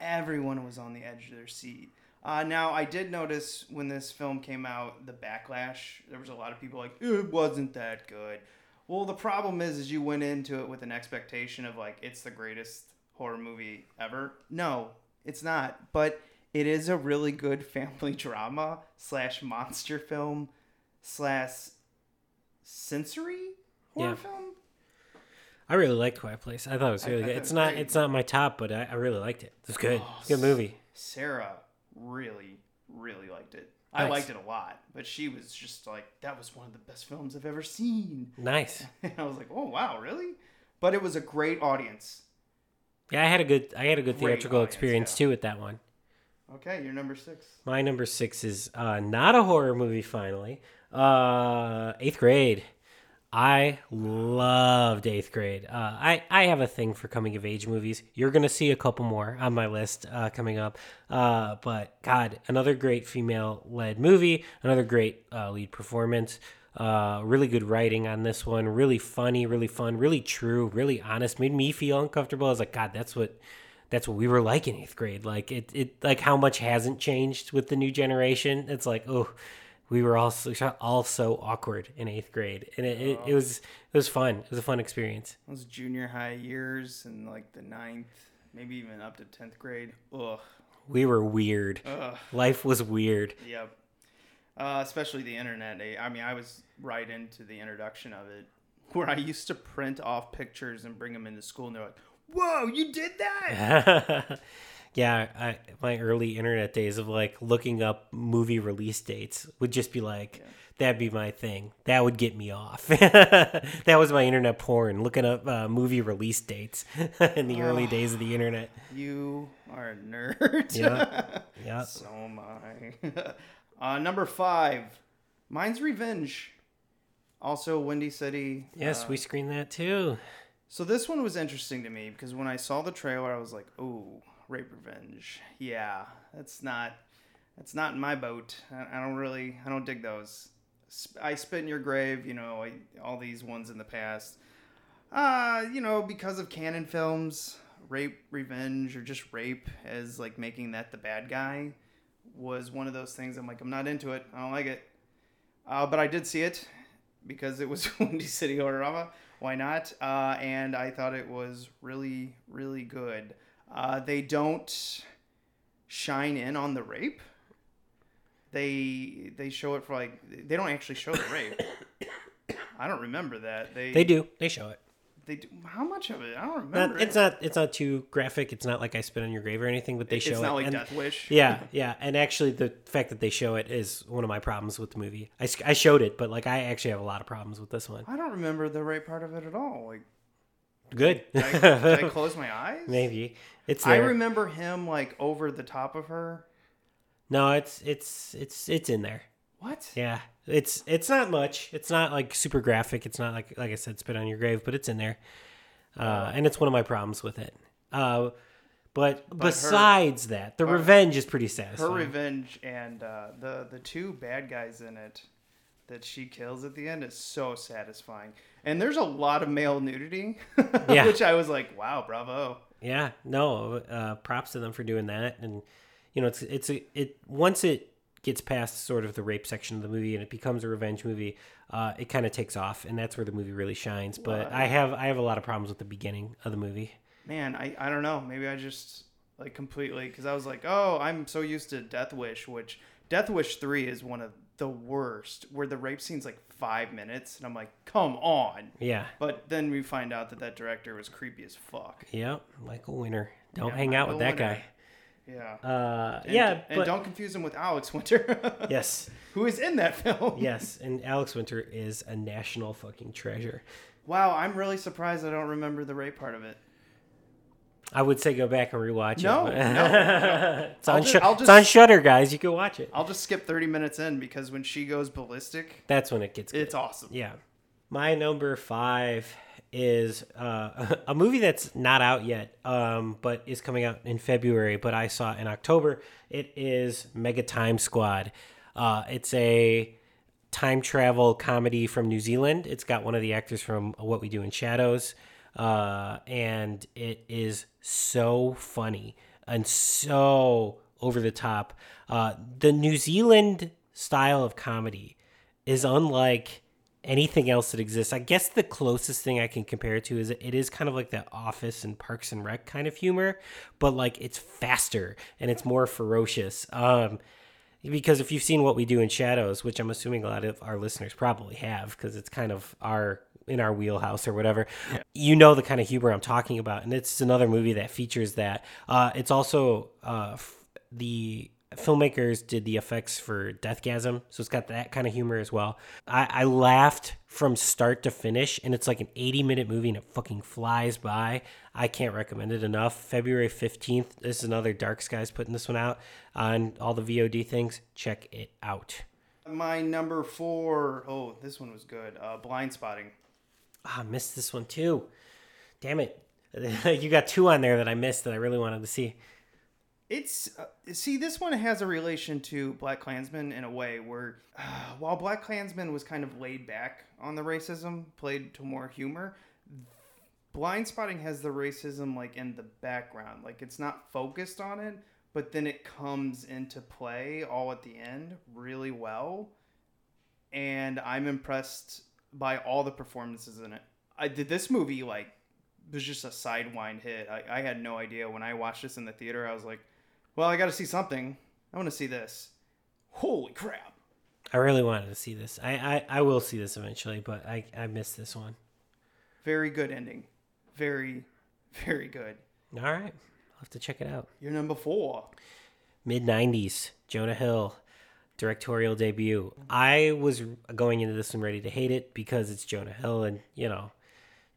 S1: Everyone was on the edge of their seat. Uh, now, I did notice when this film came out, the backlash. There was a lot of people like, it wasn't that good. Well, the problem is, is you went into it with an expectation of like it's the greatest horror movie ever. No, it's not. But it is a really good family drama slash monster film slash sensory horror
S2: Yeah.
S1: film.
S2: I really liked Quiet Place. I thought it was really
S1: I
S2: good. It's not.
S1: great.
S2: It's not my top, but I, I really liked it. It was good. A good oh, movie.
S1: Sarah really, really liked it. I liked it a lot, but she was just like, "That was one of the best films I've ever seen."
S2: Nice.
S1: And I was like, "Oh wow, really?" But it was a great audience.
S2: Yeah, I had a good I had a good theatrical
S1: audience,
S2: experience
S1: yeah.
S2: too with that one.
S1: Okay, you're number six.
S2: My number six is uh, not a horror movie. Finally, uh, eighth grade. I loved eighth grade. Uh, I I have a thing for coming of age movies. You're gonna see a couple more on my list uh, coming up. Uh, but God, another great female led movie. Another great uh, lead performance. Uh, really good writing on this one. Really funny. Really fun. Really true. Really honest. Made me feel uncomfortable. I was like, God, that's what that's what we were like in eighth grade. Like it, it like how much hasn't changed with the new generation. It's like, oh, we were all so, all so awkward in eighth grade, and it, it, it was it was fun. It was a fun experience.
S1: Those junior high years and like the ninth, maybe even up to tenth grade. Ugh.
S2: We were weird.
S1: Ugh.
S2: Life was weird.
S1: Yep. Uh, especially the internet. I- mean, I was right into the introduction of it, where I used to print off pictures and bring them into school, and they're like, "Whoa, you did that!"
S2: yeah, I, my early internet days of like looking up movie release dates would just be like, that'd be my thing. That would get me off. that was my internet porn, looking up uh, movie release dates in the early days of the internet.
S1: You are a nerd.
S2: Yeah. Yeah.
S1: so am I. uh, number five, mine's Revenge. Also, Windy City.
S2: Yes,
S1: uh,
S2: we screened that too.
S1: So this one was interesting to me because when I saw the trailer, I was like, "Oh, rape revenge. Yeah, that's not that's not in my boat. I, I don't really I don't dig those." Sp- I spit in your grave. You know, I, all these ones in the past. Uh, you know, because of Cannon films, rape, revenge, or just rape as like making that the bad guy was one of those things. I'm like, I'm not into it. I don't like it. Uh, but I did see it because it was Windy City Horrorama. Why not? Uh, and I thought it was really, really good. Uh, they don't shine in on the rape. They they show it for like they don't actually show the rape. I don't remember that. They
S2: They do. They show it.
S1: They do, how much of it? I don't
S2: Not,
S1: remember.
S2: it's not. It's not too graphic. It's not like I spit on your grave or anything. But they show
S1: it's not like
S2: and-
S1: Death Wish.
S2: Yeah, yeah, and actually, the fact that they show it is one of my problems with the movie. I showed it, but like I actually have a lot of problems with this one.
S1: I don't remember the right part of it at all. Like,
S2: Good,
S1: did I, did I close my eyes?
S2: maybe it's
S1: I remember him like over the top of her.
S2: no, it's it's it's it's in there.
S1: What?
S2: Yeah, it's it's not much. It's not like super graphic. It's not like like I said, spit on your grave, but it's in there. Uh, and it's one of my problems with it. Uh, but, besides that, the revenge is pretty satisfying.
S1: Her revenge and uh, the the two bad guys in it that she kills at the end is so satisfying. And there's a lot of male nudity,
S2: Yeah.
S1: which I was like, wow, bravo.
S2: Yeah, no, uh, props to them for doing that. And you know, it's it's a, it once it gets past sort of the rape section of the movie and it becomes a revenge movie, uh, it kind of takes off, and that's where the movie really shines. But I have I have a lot of problems with the beginning of the movie.
S1: Man, I, I don't know. Maybe I just like completely because I was like, oh, I'm so used to Death Wish, which Death Wish three is one of the worst, where the rape scene's like five minutes, and I'm like, come on.
S2: Yeah,
S1: But then we find out that that director was creepy as fuck.
S2: yep, Michael Winner. Don't
S1: Yeah,
S2: hang out with that
S1: Winter.
S2: guy.
S1: Yeah.
S2: Uh,
S1: And-
S2: yeah,
S1: and
S2: but
S1: don't confuse him with Alex Winter.
S2: yes,
S1: who is in that film.
S2: yes, and Alex Winter is a national fucking treasure.
S1: Wow, I'm really surprised I don't remember the rape part of it.
S2: I would say go back and rewatch
S1: No,
S2: it.
S1: no, no.
S2: it's on
S1: I'll ju-
S2: it's on Shudder, guys. You can watch it.
S1: I'll just skip 30 minutes in because when she goes ballistic,
S2: That's when it gets good.
S1: it's awesome.
S2: Yeah. My number five is uh, a movie that's not out yet, um, but is coming out in February, but I saw it in October. It is Mega Time Squad. Uh, it's a time travel comedy from New Zealand. It's got one of the actors from What We Do in Shadows. Uh, and it is so funny and so over the top. Uh, the New Zealand style of comedy is unlike anything else that exists. I guess the closest thing I can compare it to is it is kind of like the Office and Parks and Rec kind of humor, but like it's faster and it's more ferocious. Um, because if you've seen what we do in shadows which i'm assuming a lot of our listeners probably have because it's kind of our in our wheelhouse or whatever you know the kind of humor i'm talking about and it's another movie that features that uh, it's also uh, the filmmakers did the effects for deathgasm so it's got that kind of humor as well. I, I laughed from start to finish and it's like an 80 minute movie and it fucking flies by. I can't recommend it enough. February 15th this is another dark skies putting this one out on all the vod things check it out.
S1: My number four, oh, this one was good. Uh, blind spotting.
S2: ah, i missed this one too. Damn it. You got two on there that i missed that i really wanted to see
S1: It's uh, see, this one has a relation to Black Klansman in a way where, uh, while Black Klansman was kind of laid back on the racism, played to more humor. Blind Spotting has the racism like in the background, like it's not focused on it, but then it comes into play all at the end really well, and I'm impressed by all the performances in it. I did this movie like was just a sidewind hit. I, I had no idea when I watched this in the theater. I was like, well, I got to see something. I want to see this. Holy crap.
S2: i really wanted to see this i i, I will see this eventually but i i missed this one
S1: Very good ending. Very, very good.
S2: all right i'll have to check it out
S1: You're number four.
S2: mid 90s jonah hill directorial debut i was going into this one ready to hate it because it's jonah hill and you know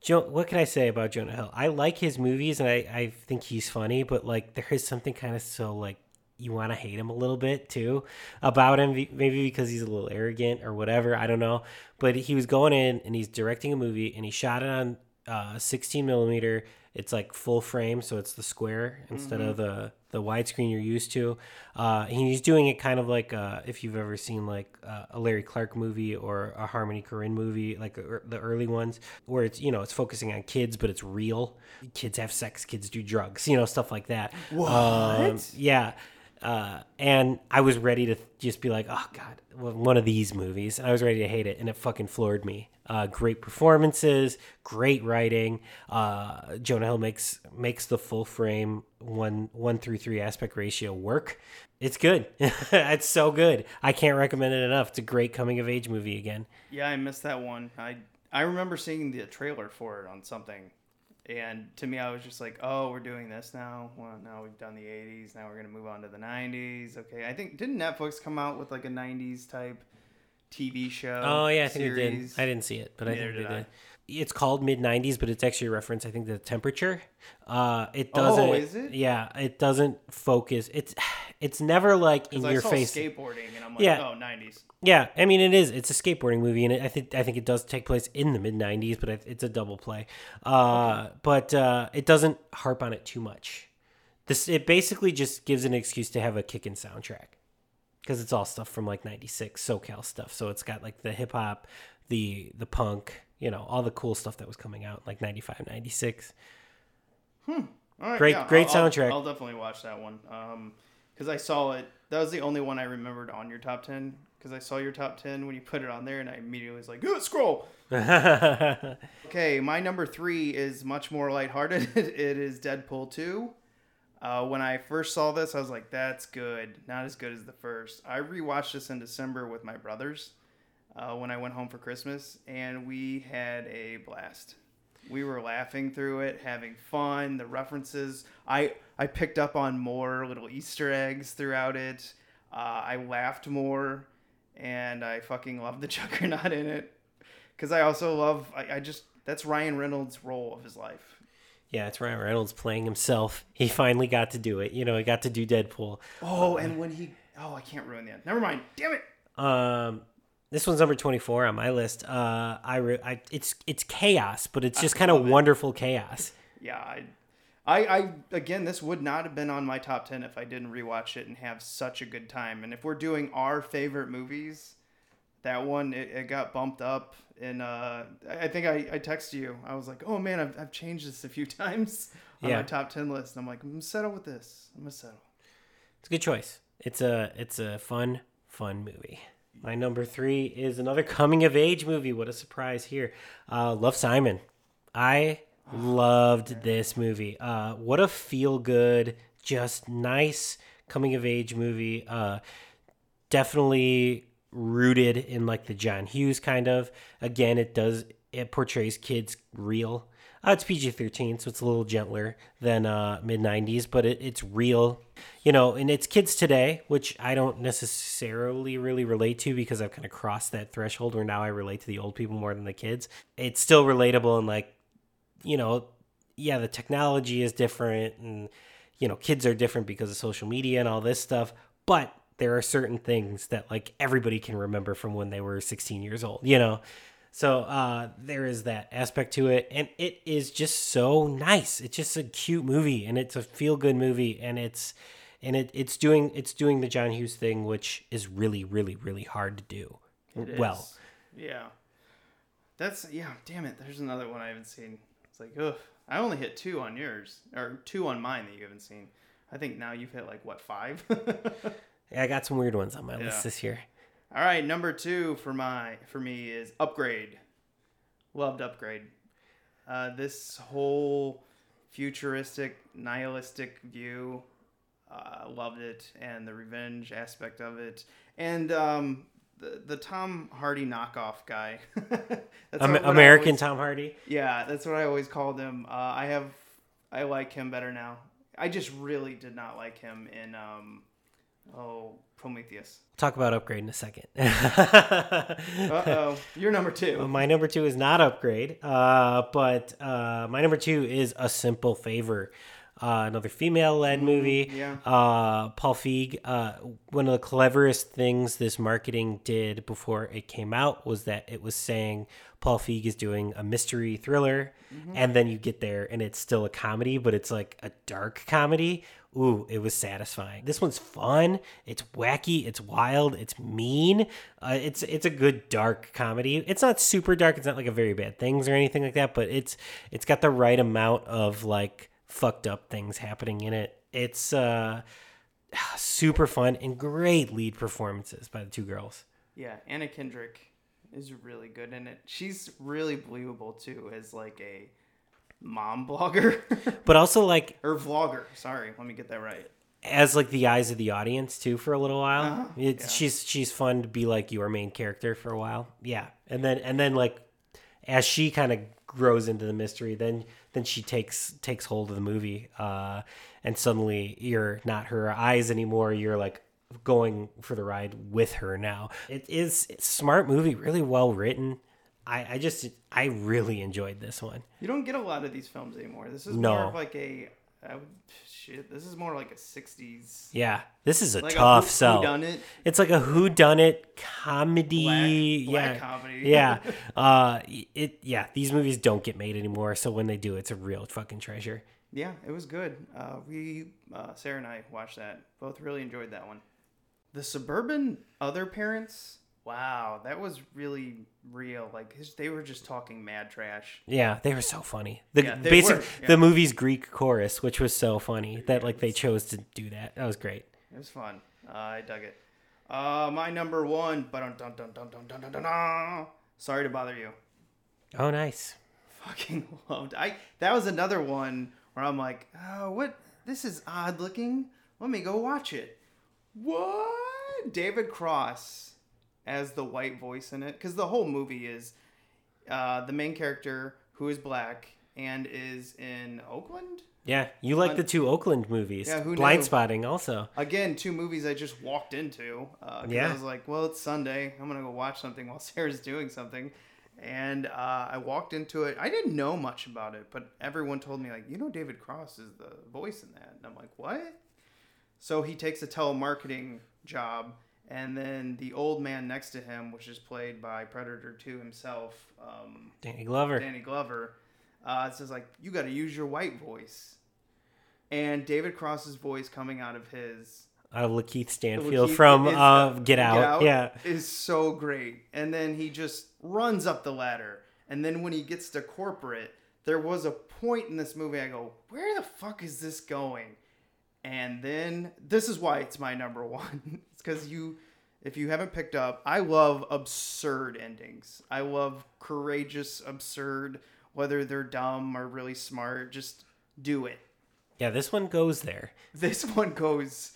S2: jo- what can i say about jonah hill? I like his movies and i, I think he's funny but like there is something kind of so like you want to hate him a little bit too about him maybe because he's a little arrogant or whatever i don't know. But he was going in and he's directing a movie and he shot it on uh, 16 millimeter It's like full frame, so it's the square instead of the the widescreen you're used to. Uh, he's doing it kind of like uh, if you've ever seen like uh, a Larry Clark movie or a Harmony Korine movie, like the the early ones, where it's you know it's focusing on kids, but it's real. Kids have sex, kids do drugs, you know, stuff like that. What? yeah. Uh, and I was ready to just be like, oh god, one of these movies. And I was ready to hate it, and it fucking floored me. Uh, great performances, great writing. Uh, Jonah Hill makes makes the full frame one one through three aspect ratio work. It's good. it's so good. I can't recommend it enough. It's a great coming of age movie again.
S1: Yeah, I missed that one. I I remember seeing the trailer for it on something, and to me, I was just like, "Oh, we're doing this now. Well, now we've done the '80s. Now we're gonna move on to the '90s." Okay, I think didn't Netflix come out with like a '90s type TV show?
S2: Oh yeah, I think it did. I didn't see it, but I
S1: Neither
S2: think they
S1: did I.
S2: It's called mid '90s, but it's actually a reference. I think to the temperature. Uh, it doesn't.
S1: Oh, is it?
S2: Yeah, it doesn't focus. It's it's never like in
S1: I
S2: your
S1: saw
S2: face.
S1: skateboarding, and I'm like,
S2: Yeah.
S1: "Oh, '90s."
S2: Yeah, I mean it is. It's a skateboarding movie, and it, I think I think it does take place in the mid '90s, but it's a double play. Uh, But uh, it doesn't harp on it too much. This it basically just gives an excuse to have a kickin' soundtrack because it's all stuff from like '96 SoCal stuff. So it's got like the hip hop, the the punk, you know, all the cool stuff that was coming out like '95, '96.
S1: All right,
S2: Great-
S1: yeah,
S2: great
S1: I'll-
S2: soundtrack.
S1: I'll, definitely watch that one. Um, because I saw it. That was the only one I remembered on your top ten. Because I saw your top ten when you put it on there, and I immediately was like, "Good scroll." Okay, my number three is much more lighthearted. it is Deadpool 2. Uh, when I first saw this, I was like, that's good. Not as good as the first. I rewatched this in December with my brothers uh, when I went home for Christmas, and we had a blast. We were laughing through it, having fun. The references, I, I picked up on more little Easter eggs throughout it. Uh, I laughed more, and I fucking loved the Juggernaut in it because I also love I, I just that's Ryan Reynolds' role of his life.
S2: yeah, it's Ryan Reynolds playing himself. He finally got to do it. You know, he got to do Deadpool.
S1: Oh, and when he oh I can't ruin the end. Never mind. Damn it.
S2: Um, this one's number twenty four on my list. Uh, I, re- I it's it's chaos, but it's just kind of wonderful chaos.
S1: Yeah, I, I I again this would not have been on my top ten if I didn't rewatch it and have such a good time. And if we're doing our favorite movies, that one it, it got bumped up. And uh, I think I, I texted you. I was like, oh man, I've, I've changed this a few times on
S2: Yeah.
S1: my top ten list. I'm like, I'm gonna settle with this. I'm gonna settle.
S2: It's a good choice. It's a it's a fun fun movie. My number three is another coming of age movie. What a surprise here! Uh, Love Simon. I loved this movie. Uh, what a feel good, just nice coming of age movie. Uh, definitely rooted in like the John Hughes kind of. Again, it does it portrays kids real. Uh, it's PG thirteen, so it's a little gentler than uh, mid nineties, but it, it's real, you know. And it's kids today, which I don't necessarily really relate to because I've kind of crossed that threshold where now I relate to the old people more than the kids. It's still relatable and like, you know, yeah, the technology is different and you know, kids are different because of social media and all this stuff, but there are certain things that like everybody can remember from when they were 16 years old, you know. So uh there is that aspect to it and it is just so nice. It's just a cute movie and it's a feel good movie and it's and it, it's doing it's doing the John Hughes thing which is really really really hard to do.
S1: It
S2: well,
S1: is. yeah. That's yeah. Damn it. There's another one I haven't seen. It's like, ugh. I only hit two on yours, or two on mine that you haven't seen. I think now you've hit like what five?
S2: yeah, I got some weird ones on my
S1: Yeah.
S2: list this year.
S1: All right, number two for my for me is Upgrade. Loved Upgrade. Uh, this whole futuristic, nihilistic view, uh, loved it, and the revenge aspect of it, and um, the the Tom Hardy knockoff guy. That's
S2: Am-
S1: what I
S2: American
S1: always-
S2: Tom Hardy.
S1: yeah, that's what I always called him. Uh, I have, I like him better now. I just really did not like him in, um, oh, Prometheus.
S2: Talk about upgrade in a second.
S1: Uh oh, you're number two.
S2: my number two is not upgrade, uh, but uh, my number two is a simple favor. uh, another female-led movie.
S1: yeah.
S2: Uh, Paul Feig. Uh, one of the cleverest things this marketing did before it came out was that it was saying Paul Feig is doing a mystery thriller, and then you get there and it's still a comedy, but it's like a dark comedy. Ooh, it was satisfying. This one's fun. It's wacky. It's wild. It's mean. Uh, it's it's a good dark comedy. It's not super dark. It's not like a very bad things or anything like that. But it's it's got the right amount of like fucked up things happening in it. It's uh super fun and great lead performances by the two girls.
S1: Yeah, Anna Kendrick is really good in it. She's really believable too as like a mom blogger
S2: But also like
S1: or vlogger. Sorry, let me get that right.
S2: as like the eyes of the audience too for a little while.
S1: Uh-huh,
S2: It's
S1: yeah.
S2: she's she's fun to be like your main character for a while. Yeah. And then and then like as she kind of grows into the mystery, then then she takes takes hold of the movie. Uh and suddenly you're not her eyes anymore. You're like going for the ride with her now. It is a smart movie, really well written. I, I just I really enjoyed this one.
S1: You don't get a lot of these films anymore. This is
S2: No.
S1: more of like a uh, shit. This is more like a '60s
S2: Yeah, this is a
S1: like
S2: tough
S1: a who,
S2: sell.
S1: Done it.
S2: It's like a who done it comedy.
S1: Black- black
S2: yeah.
S1: comedy.
S2: yeah. Uh it yeah, these movies don't get made anymore, so when they do, it's a real fucking treasure.
S1: Yeah, it was good. Uh, we uh, Sarah and I watched that. Both really enjoyed that one. The suburban other parents. Wow, that was really real. Like his, they were just talking mad trash.
S2: Yeah, they were so funny. The
S1: Yeah,
S2: basic
S1: yeah.
S2: the movie's Greek chorus, which was so funny that like they chose to do that. That was great.
S1: It was fun. Uh, I dug it. Uh, my number one. Sorry to bother you.
S2: Oh, nice.
S1: Fucking loved. I that was another one where I'm like, oh, what? This is odd looking. Let me go watch it. What? David Cross as the white voice in it because the whole movie is uh, the main character who is black and is in Oakland.
S2: Yeah, you like the two Oakland movies.
S1: Yeah, who
S2: Blind
S1: knew?
S2: Spotting also.
S1: Again, two movies I just walked into. Uh,
S2: Yeah.
S1: I was like, well, it's Sunday. I'm going to go watch something while Sarah's doing something. And uh, I walked into it. I didn't know much about it, but everyone told me, like, you know, David Cross is the voice in that. And I'm like, what? So he takes a telemarketing job. And then the old man next to him, which is played by Predator 2 himself, um,
S2: Danny Glover.
S1: Danny Glover, uh, says like, "You got to use your white voice," and David Cross's voice coming out of his
S2: Out of Lakeith Stanfield
S1: Lakeith
S2: from
S1: is,
S2: uh, Get, Out. Yeah.
S1: is so great. And then he just runs up the ladder, and then when he gets to corporate, there was a point in this movie I go, "Where the fuck is this going?" And then this is why it's my number one. it's because you, if you haven't picked up, I love absurd endings. I love courageous, absurd, whether they're dumb or really smart. Just do it.
S2: Yeah, this one goes there.
S1: This one goes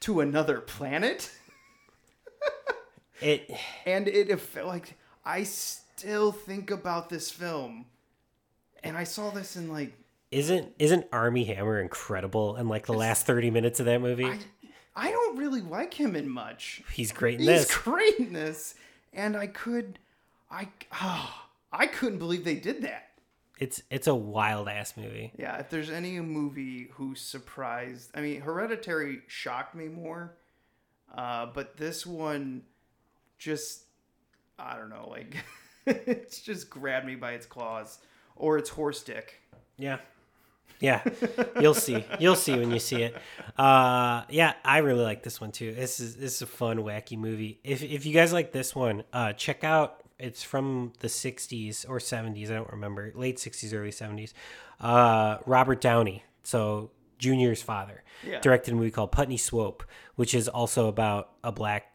S1: to another planet,
S2: It
S1: and it, it felt like I still think about this film, and I saw this in like
S2: isn't isn't Armie Hammer incredible in like the last 30 minutes of that movie?
S1: I, I don't really like him in much.
S2: He's great in
S1: He's
S2: this.
S1: great in this, and I could, I, ah, I couldn't believe they did that.
S2: It's it's a wild ass movie.
S1: Yeah, if there's any movie who surprised, I mean, Hereditary shocked me more, uh, but this one just, I don't know, like, it's just grabbed me by its claws or its horse dick.
S2: Yeah. Yeah. You'll see. You'll see when you see it. Uh yeah, I really like this one too. This is this is a fun, wacky movie. If if you guys like this one, uh check out it's from the 60s or 70s, I don't remember. Late 60s, early 70s. Uh Robert Downey. So Junior's father.
S1: Yeah.
S2: Directed a movie called Putney Swope, which is also about a black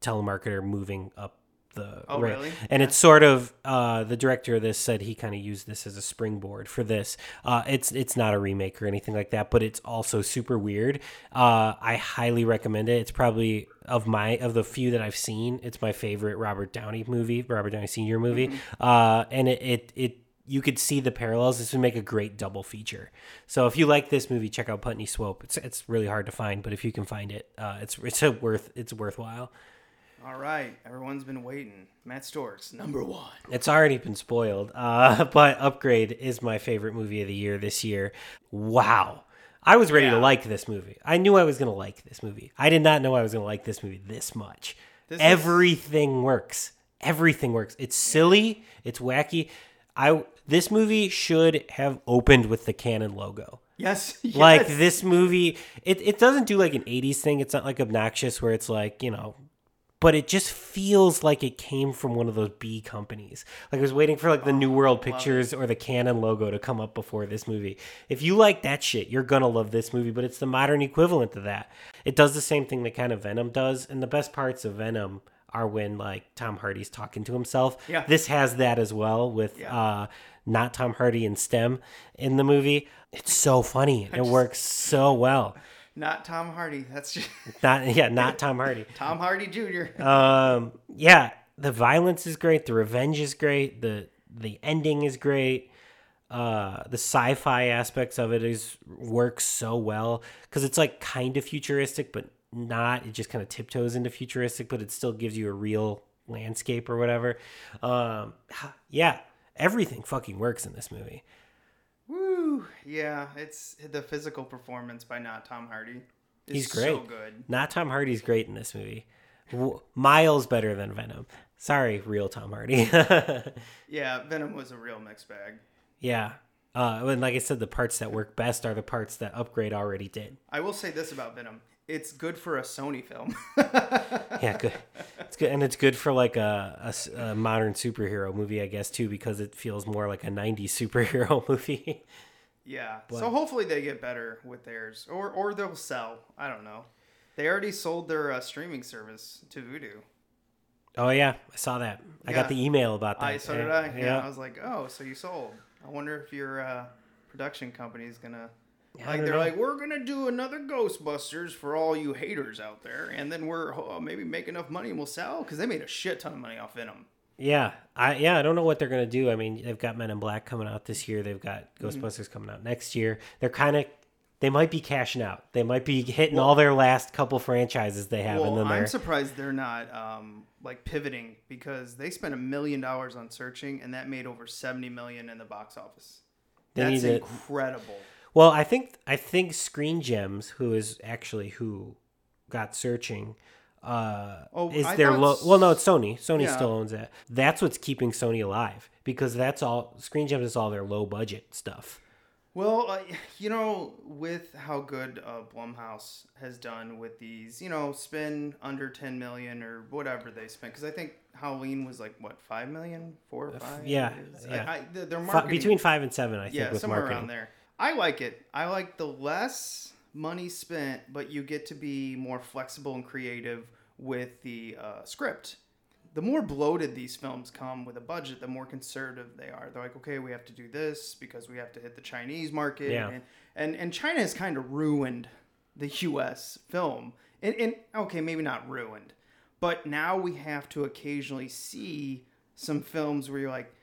S2: telemarketer moving up the
S1: Oh, really?
S2: and it's sort of uh, the director of this said he kind of used this as a springboard for this. Uh, it's it's not a remake or anything like that, but it's also super weird. Uh, I highly recommend it. It's probably of my of the few that I've seen, it's my favorite Robert Downey movie, Robert Downey Senior movie. Uh, and it, it it you could see the parallels. This would make a great double feature. So if you like this movie, check out Putney Swope. It's it's really hard to find, but if you can find it, uh, it's it's a worth it's worthwhile.
S1: All right, everyone's been waiting. Matt Storks, number one.
S2: It's already been spoiled, uh, but Upgrade is my favorite movie of the year this year. Wow. I was ready
S1: Yeah.
S2: to like this movie. I knew I was going to like this movie. I did not know I was going to like this movie this much.
S1: This is-
S2: Everything works. Everything works. It's silly. It's wacky. I this movie should have opened with the Cannon logo.
S1: Yes,
S2: Like this movie, it, it doesn't do like an 80s thing. It's not like obnoxious where it's like, you know, but it just feels like it came from one of those B companies. Like I was waiting for like the New World Pictures or the Cannon logo to come up before this movie. If you like that shit, you're gonna love this movie, but it's the modern equivalent to that. It does the same thing that kind of Venom does, and the best parts of Venom are when like Tom Hardy's talking to himself.
S1: Yeah.
S2: This has that as well with
S1: Yeah.
S2: uh not Tom Hardy and STEM in the movie. It's so funny. It works so well.
S1: Not Tom Hardy. That's just
S2: Not yeah, not Tom Hardy.
S1: Tom Hardy Jr.
S2: Um, yeah, the violence is great. The revenge is great. The the ending is great. Uh, the sci-fi aspects of it is works so well because it's like kind of futuristic, but not. It just kind of tiptoes into futuristic, but it still gives you a real landscape or whatever. Um, yeah, everything fucking works in this movie.
S1: Woo! Yeah, it's the physical performance by not Tom Hardy.
S2: He's great.
S1: So good.
S2: Not Tom Hardy's great in this movie. Miles better than Venom. Sorry, real Tom Hardy.
S1: Yeah, Venom was a real mixed bag.
S2: Yeah. Uh, and like I said, the parts that work best are the parts that Upgrade already did.
S1: I will say this about Venom: it's good for a Sony film.
S2: Yeah, good. It's good, and it's good for like a modern superhero movie, I guess, too, because it feels more like a '90s superhero movie.
S1: yeah. So hopefully they get better with theirs, or or they'll sell. I don't know. They already sold their uh, streaming service to Vudu.
S2: oh yeah, I saw that. I got the email about that.
S1: I so did
S2: Yeah,
S1: I. Yeah. I was like, oh, so you sold. I wonder if your uh, production company is gonna. Like they're
S2: know.
S1: like, we're gonna do another Ghostbusters for all you haters out there, and then we're oh, maybe make enough money and we'll sell because they made a shit ton of money off Venom.
S2: Yeah, I yeah, I don't know what they're gonna do. I mean, they've got Men in Black coming out this year. They've got
S1: Mm-hmm.
S2: Ghostbusters coming out next year. They're kind of, they might be cashing out. They might be hitting all their last couple franchises they have, and
S1: Well,
S2: then they're
S1: I'm surprised they're not um, like pivoting because they spent a million dollars on searching and that made over seventy million in the box office.
S2: They
S1: That's
S2: need to-
S1: incredible.
S2: Well, I think I think Screen Gems, who is actually who got searching, uh,
S1: Oh,
S2: is
S1: I
S2: their low. Well, no, it's Sony. Sony
S1: Yeah.
S2: still owns that. That's what's keeping Sony alive because that's all. Screen Gems is all their low budget stuff.
S1: Well, uh, you know, with how good uh, Blumhouse has done with these, you know, spend under ten million or whatever they spent, because I think Halloween was like what five million, four or five.
S2: yeah,
S1: I-
S2: yeah.
S1: I, they're they're marketing
S2: between five and seven, I think,
S1: yeah,
S2: with
S1: somewhere
S2: marketing.
S1: around there. I like it. I like the less money spent, but you get to be more flexible and creative with the uh, script. The more bloated these films come with a budget, the more conservative they are. They're like, okay, we have to do this because we have to hit the Chinese market,
S2: Yeah.
S1: and, and and China has kind of ruined the U.S. film. And, and okay, maybe not ruined, but now we have to occasionally see some films where you're like,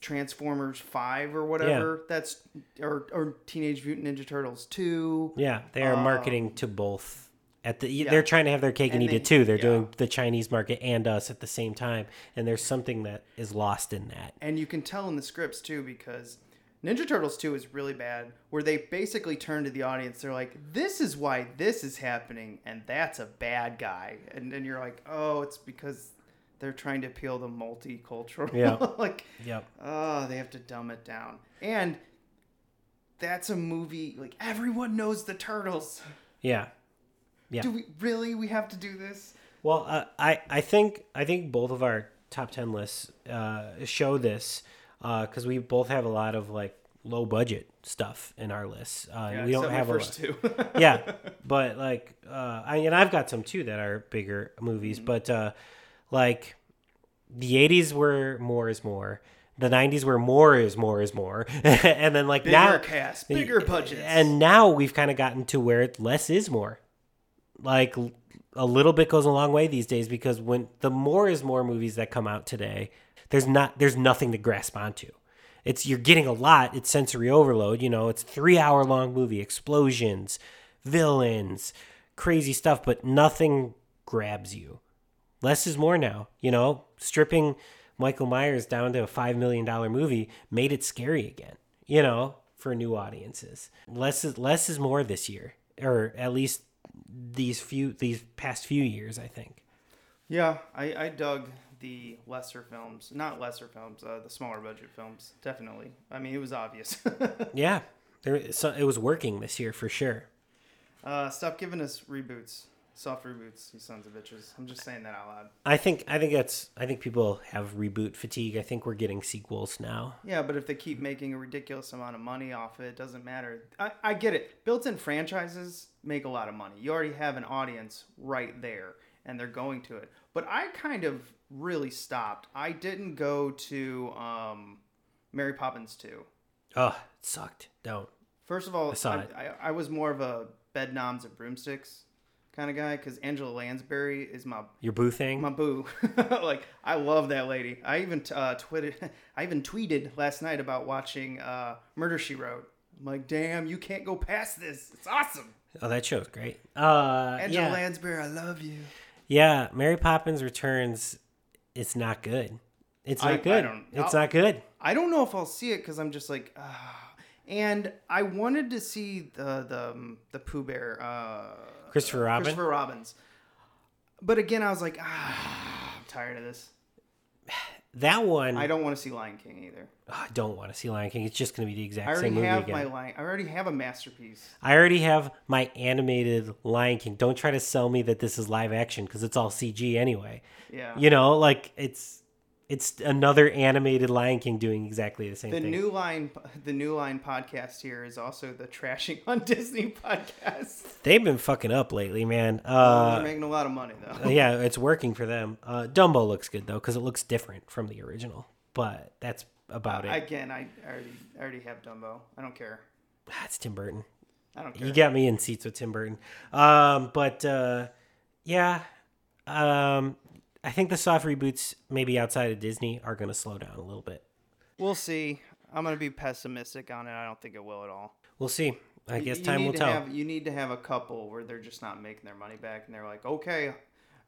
S1: Transformers Five or whatever. That's or or Teenage Mutant Ninja Turtles Two.
S2: Yeah, they are um, marketing to both. At the
S1: yeah.
S2: they're trying to have their cake and,
S1: And
S2: eat
S1: they-
S2: it too. They're
S1: yeah.
S2: doing the Chinese market and us at the same time, and there's something that is lost in that.
S1: And you can tell in the scripts too because Ninja Turtles 2 is really bad, where they basically turn to the audience. They're like, this is why this is happening, and that's a bad guy. And then you're like, oh, it's because they're trying to appeal to multicultural.
S2: Yeah.
S1: like,
S2: Yep.
S1: oh, they have to dumb it down. And that's a movie, like, everyone knows the Turtles.
S2: Yeah. Yeah.
S1: Do we really? We have to do this?
S2: Well, uh, I I think I think both of our top ten lists uh, show this because we both have a lot of like low budget stuff in our lists. Uh,
S1: Yeah,
S2: we don't
S1: except my
S2: have a
S1: first two.
S2: yeah, but like, uh, I and I've got some too that are bigger movies,
S1: Mm-hmm.
S2: but uh, like the '80s were more is more. The '90s were more is more is more, and then like
S1: bigger
S2: now
S1: cast, bigger budgets.
S2: and now we've kind of gotten to where it less is more. Like a little bit goes a long way these days because when the more is more movies that come out today, there's not there's nothing to grasp onto. It's you're getting a lot. It's sensory overload. You know, it's three hour long movie, explosions, villains, crazy stuff, but nothing grabs you. Less is more now. You know, stripping Michael Myers down to a five million dollar movie made it scary again. You know, for new audiences. Less is less is more this year, or at least these few these past few years. I think.
S1: Yeah, I, I dug the lesser films, not lesser films, uh, the smaller budget films. Definitely. I mean, it was obvious.
S2: Yeah, there. So it was working this year for sure.
S1: uh, stop giving us reboots, soft reboots, you sons of bitches. I'm just saying that out loud.
S2: I think I think that's I think people have reboot fatigue. I think we're getting sequels now.
S1: Yeah, but if they keep making a ridiculous amount of money off it, it doesn't matter. I, I get it. Built in franchises make a lot of money. You already have an audience right there, and they're going to it. But I kind of really stopped. I didn't go to um, Mary Poppins 2.
S2: Oh, it sucked. Don't.
S1: First of all, I,
S2: saw it.
S1: I, I was more of a Bedknobs and Broomsticks kind of guy because Angela Lansbury is my
S2: Your boo thing.
S1: my boo. like I love that lady. I even uh, tweeted. I even tweeted last night about watching uh, Murder She Wrote. I'm like, damn, you can't go past this. It's awesome.
S2: Oh, that show's great. Uh,
S1: Angela
S2: yeah,
S1: Lansbury, I love you.
S2: yeah. Mary Poppins Returns. It's not good. It's not
S1: I
S2: good.
S1: don't-
S2: it's
S1: I'll-
S2: not good.
S1: I don't know if I'll see it because I'm just like, ah. And I wanted to see the the um, the Pooh Bear, uh,
S2: Christopher Robin.
S1: Christopher Robbins. But again, I was like, ah, I'm tired of this.
S2: That one.
S1: I don't want to see Lion King either.
S2: I don't want to see Lion King. It's just going to be the exact
S1: I
S2: same
S1: already
S2: movie
S1: have
S2: again.
S1: my Lion. I already have a masterpiece.
S2: I already have my animated Lion King. Don't try to sell me that this is live action because it's all CG anyway.
S1: Yeah.
S2: You know, like it's it's another animated Lion King doing exactly the same
S1: The
S2: thing.
S1: new line, the new line podcast here is also the trashing on Disney podcast.
S2: They've been fucking up lately, man.
S1: They're
S2: Uh,
S1: making a lot of money though.
S2: yeah, it's working for them. Uh, Dumbo looks good though because it looks different from the original, but that's about it.
S1: Again, I already, I already have Dumbo. I don't care.
S2: That's Tim Burton.
S1: I don't care.
S2: You got me in seats with Tim Burton. Um, but uh, yeah, um, I think the soft reboots, maybe outside of Disney, are going to slow down a little bit.
S1: We'll see. I'm gonna be pessimistic on it. I don't think it will at all.
S2: We'll see. I guess
S1: You
S2: time
S1: need
S2: will tell.
S1: Have, you need to have a couple where they're just not making their money back, and they're like, okay,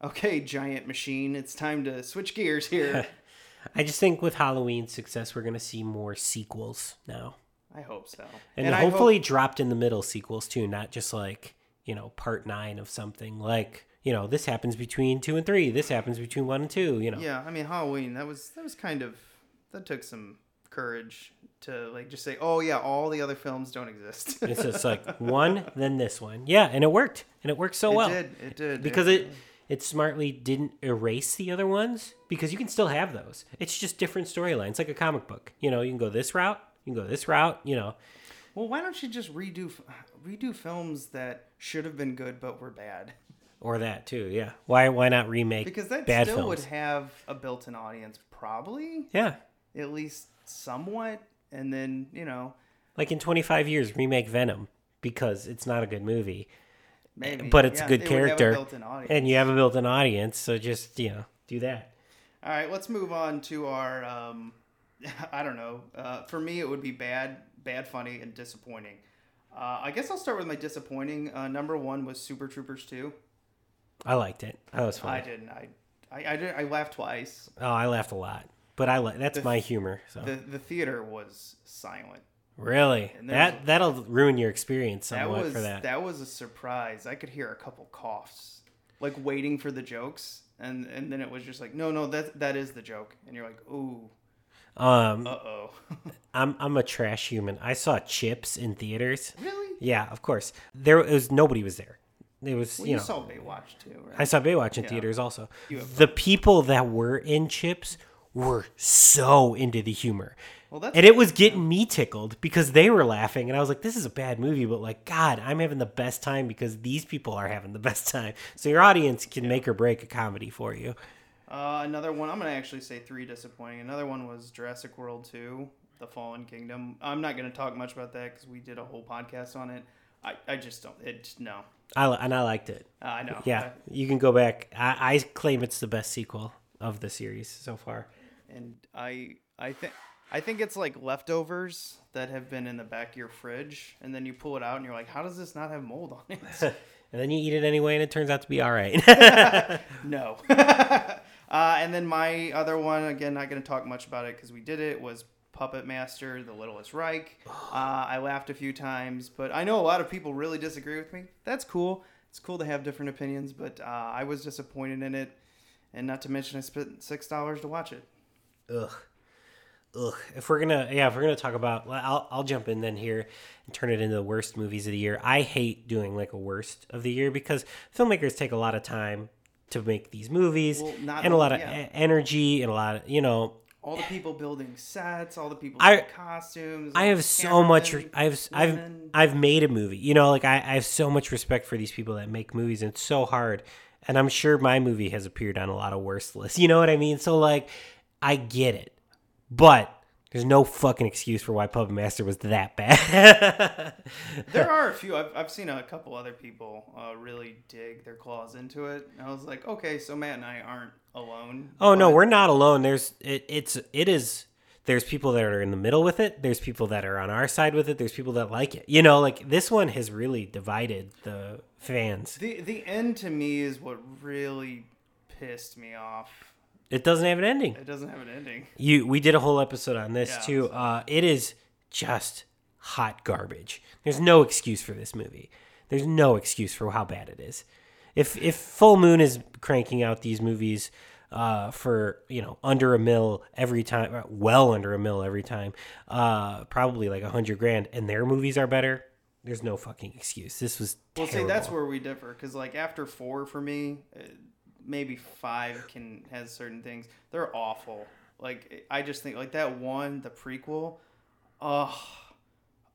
S1: okay, giant machine, it's time to switch gears here.
S2: I just think with Halloween success, we're going to see more sequels now.
S1: I hope so.
S2: And,
S1: I hope-
S2: hopefully dropped in the middle sequels too, not just like, you know, part nine of something. Like, you know, this happens between two and three. This happens between one and two, you know.
S1: Yeah, I mean Halloween. That was that was kind of that took some courage to like just say, oh yeah, all the other films don't exist.
S2: It's just like one, then this one. Yeah, and it worked. And it worked so
S1: it
S2: well.
S1: It did. It did
S2: because it it smartly didn't erase the other ones because you can still have those. It's just different storylines, like a comic book. You know, you can go this route, you can go this route. You know,
S1: Well, why don't you just redo redo films that should have been good but were bad?
S2: Or that too. Yeah, why why not remake
S1: Because that
S2: bad
S1: still
S2: films?
S1: would have a built-in audience, probably
S2: yeah,
S1: at least somewhat. And then you know
S2: like in twenty five years, remake Venom because it's not a good movie,
S1: maybe,
S2: but it's
S1: yeah,
S2: a good
S1: it have a
S2: character, and you have a built-in audience. So just you know, do that.
S1: All right, let's move on to our. Um, I don't know. Uh, for me, it would be bad, bad, funny, and disappointing. Uh, I guess I'll start with my disappointing. Uh, number one was Super Troopers two.
S2: I liked it. That was fun.
S1: I didn't. I, I, I, did, I laughed twice.
S2: Oh, I laughed a lot, but I li- that's my humor. So
S1: The the theater was silent.
S2: really, that that'll ruin your experience
S1: That was
S2: for that.
S1: that was a surprise. I could hear a couple coughs, like waiting for the jokes, and and then it was just like, no, no, that that is the joke, and you're like, ooh,
S2: Um,
S1: uh oh.
S2: I'm I'm a trash human. I saw Chips in theaters.
S1: really?
S2: Yeah, of course. There was nobody was there. It was
S1: Well,
S2: you
S1: you,
S2: know
S1: saw Baywatch too, right?
S2: I saw Baywatch in
S1: Yeah.
S2: theaters also. The people that were in Chips were so into the humor.
S1: Well,
S2: And it was getting me tickled because they were laughing and I was like this is a bad movie but like god, I'm having the best time because these people are having the best time. So your audience can make or break a comedy for you.
S1: Uh, another one, I'm going to actually say three disappointing. Another one was Jurassic World 2, The Fallen Kingdom. I'm not going to talk much about that because we did a whole podcast on it. I, I just don't. It no.
S2: I and I liked it.
S1: Uh, I know.
S2: Yeah, you can go back. I, I claim it's the best sequel of the series so far.
S1: and I I think I think it's like leftovers that have been in the back of your fridge, and then you pull it out, and you're like, how does this not have mold on it?
S2: And then you eat it anyway, and it turns out to be all right.
S1: no. uh, and then my other one, again, not going to talk much about it because we did it, was Puppet Master, The Littlest Reich. Uh, I laughed a few times, but I know a lot of people really disagree with me. That's cool. It's cool to have different opinions, but uh, I was disappointed in it, and not to mention I spent six dollars to watch it.
S2: Ugh. Ugh. If we're gonna, yeah, if we're gonna talk about, I'll, I'll jump in then here and turn it into the worst movies of the year. I hate doing like a worst of the year because filmmakers take a lot of time to make these movies
S1: Well,
S2: and a lot of
S1: yeah.
S2: energy and a lot of, you know,
S1: All the people building sets, all the people
S2: I-
S1: costumes.
S2: I have so much. I've I've. I've made a movie. You know, like I, I have so much respect for these people that make movies, and it's so hard. And I'm sure my movie has appeared on a lot of worst lists. You know what I mean? So like, I get it, but there's no fucking excuse for why Puppet Master was that bad.
S1: There are a few. I've, I've seen a couple other people uh, really dig their claws into it. And I was like, okay, so Matt and I aren't alone.
S2: oh no, we're not alone. There's it, it's it is. There's people that are in the middle with it. There's people that are on our side with it. There's people that like it. You know, like this one has really divided the fans.
S1: The the end to me is what really pissed me off.
S2: It doesn't have an ending.
S1: It doesn't have an ending.
S2: You we did a whole episode on this
S1: Yeah,
S2: too. Uh, it is just hot garbage. There's no excuse for this movie. There's no excuse for how bad it is. If if Full Moon is cranking out these movies uh, for you know under a mil every time, well under a mil every time, uh, probably like a hundred grand, and their movies are better. There's no fucking excuse. This was
S1: Well,
S2: terrible.
S1: see, that's where we differ. Because like after four for me, uh, maybe five can has certain things. They're awful. Like I just think like that one, the prequel. Oh,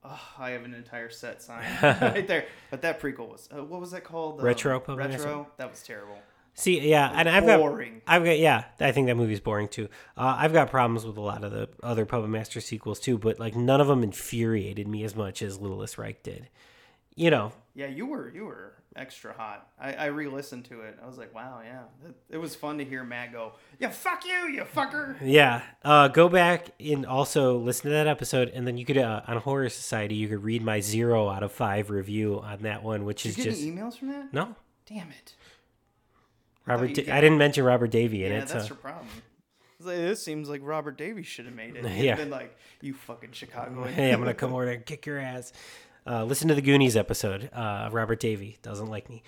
S1: oh I have an entire set sign right there. But that prequel was uh, what was that called? The
S2: Retro Puppet
S1: Retro. That was terrible.
S2: See, yeah, and I've got,
S1: boring.
S2: I've got, yeah, I think that movie's boring too. Uh, I've got problems with a lot of the other Puppet Master sequels too, but like none of them infuriated me as much as Littlest Reich did. You know,
S1: Yeah, you were you were extra hot. I, I re-listened to it. I was like, wow, yeah, it, it was fun to hear Matt go, "Yeah, fuck you, you fucker."
S2: yeah. Uh, go back and also listen to that episode, and then you could uh, on Horror Society you could read my zero out of five review on that one, which
S1: Did
S2: is
S1: you
S2: just
S1: emails from that?
S2: no.
S1: Damn it.
S2: Robert,
S1: you
S2: Da- I didn't mention Robert Davi in
S1: Yeah,
S2: it.
S1: Yeah, that's
S2: So.
S1: your problem. Like, this seems like Robert Davi should have made it. He'd
S2: Yeah.
S1: been like, you fucking Chicago.
S2: hey, I'm gonna come over there and kick your ass. Uh, listen to the Goonies episode. Uh, Robert Davi doesn't like me.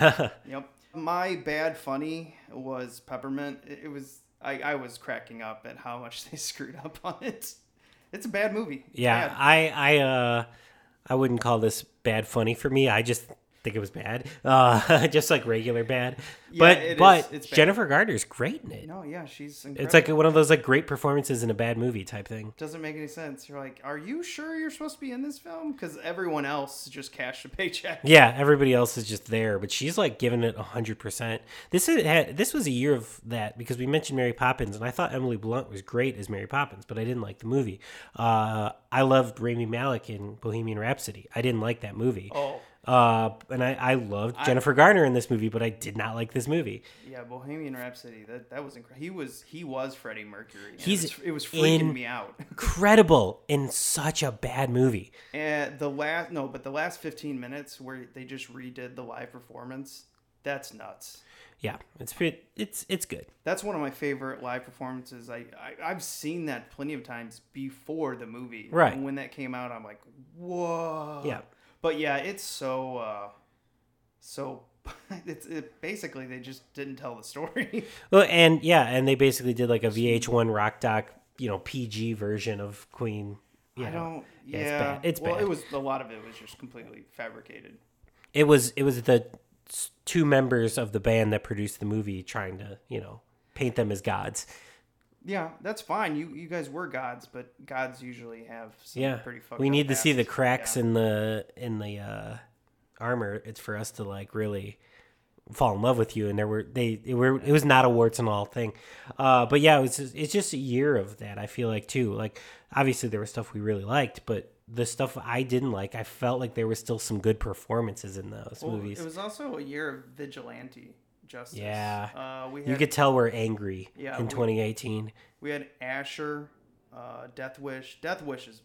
S1: Yep. My bad funny was Peppermint. It, was I, I was cracking up at how much they screwed up on it. It's a bad movie. It's
S2: Yeah,
S1: bad.
S2: I I uh I wouldn't call this bad funny for me. I just think it was bad. Uh just like regular bad. but
S1: it is-
S2: but
S1: bad.
S2: Jennifer Garner's great in it.
S1: No, yeah, she's incredible.
S2: It's like one of those like great performances in a bad movie type thing.
S1: doesn't make any sense. You're like, are you sure you're supposed to be in this film? Because everyone else just cashed a paycheck.
S2: Yeah, everybody else is just there, but she's like giving it hundred percent. This is had this was a year of that because we mentioned Mary Poppins, and I thought Emily Blunt was great as Mary Poppins, but I didn't like the movie. Uh, I loved Rami Malek in Bohemian Rhapsody. I didn't like that movie.
S1: Oh,
S2: Uh, and I, I loved Jennifer Garner in this movie, but I did not like this movie.
S1: yeah, Bohemian Rhapsody. That that was incredible. He was he was Freddie Mercury.
S2: He's
S1: it was, it was freaking me out.
S2: Incredible in such a bad movie.
S1: And the last no, but the last 15 minutes where they just redid the live performance, that's nuts.
S2: Yeah, it's pretty, it's it's good.
S1: That's one of my favorite live performances. I, I I've seen that plenty of times before the movie.
S2: Right.
S1: And when that came out, I'm like, whoa.
S2: Yeah.
S1: But yeah, it's so uh, so. It's it, basically they just didn't tell the story.
S2: Well, and yeah, and they basically did like a VH1 rock doc, you know, PG version of Queen. You
S1: I
S2: know.
S1: don't. Yeah,
S2: it's bad. It's
S1: well,
S2: bad.
S1: it was a lot of it was just completely fabricated.
S2: It was it was the two members of the band that produced the movie trying to you know paint them as gods.
S1: Yeah, that's fine. You you guys were gods, but gods usually have some
S2: Yeah,
S1: pretty fucked
S2: we need to see the cracks
S1: Yeah.
S2: in the in the uh, armor. It's for us to like really fall in love with you. And there were they it were it was not a warts and all thing, uh, but yeah, it was just, it's just a year of that. I feel like too. Like obviously there was stuff we really liked, but the stuff I didn't like, I felt like there was still some good performances in those
S1: Well,
S2: movies.
S1: It was also a year of vigilante justice.
S2: Yeah.
S1: uh, we had
S2: you could tell we're angry
S1: Yeah,
S2: in
S1: we-
S2: 2018.
S1: we had Asher, uh, Death Wish. Death Wish is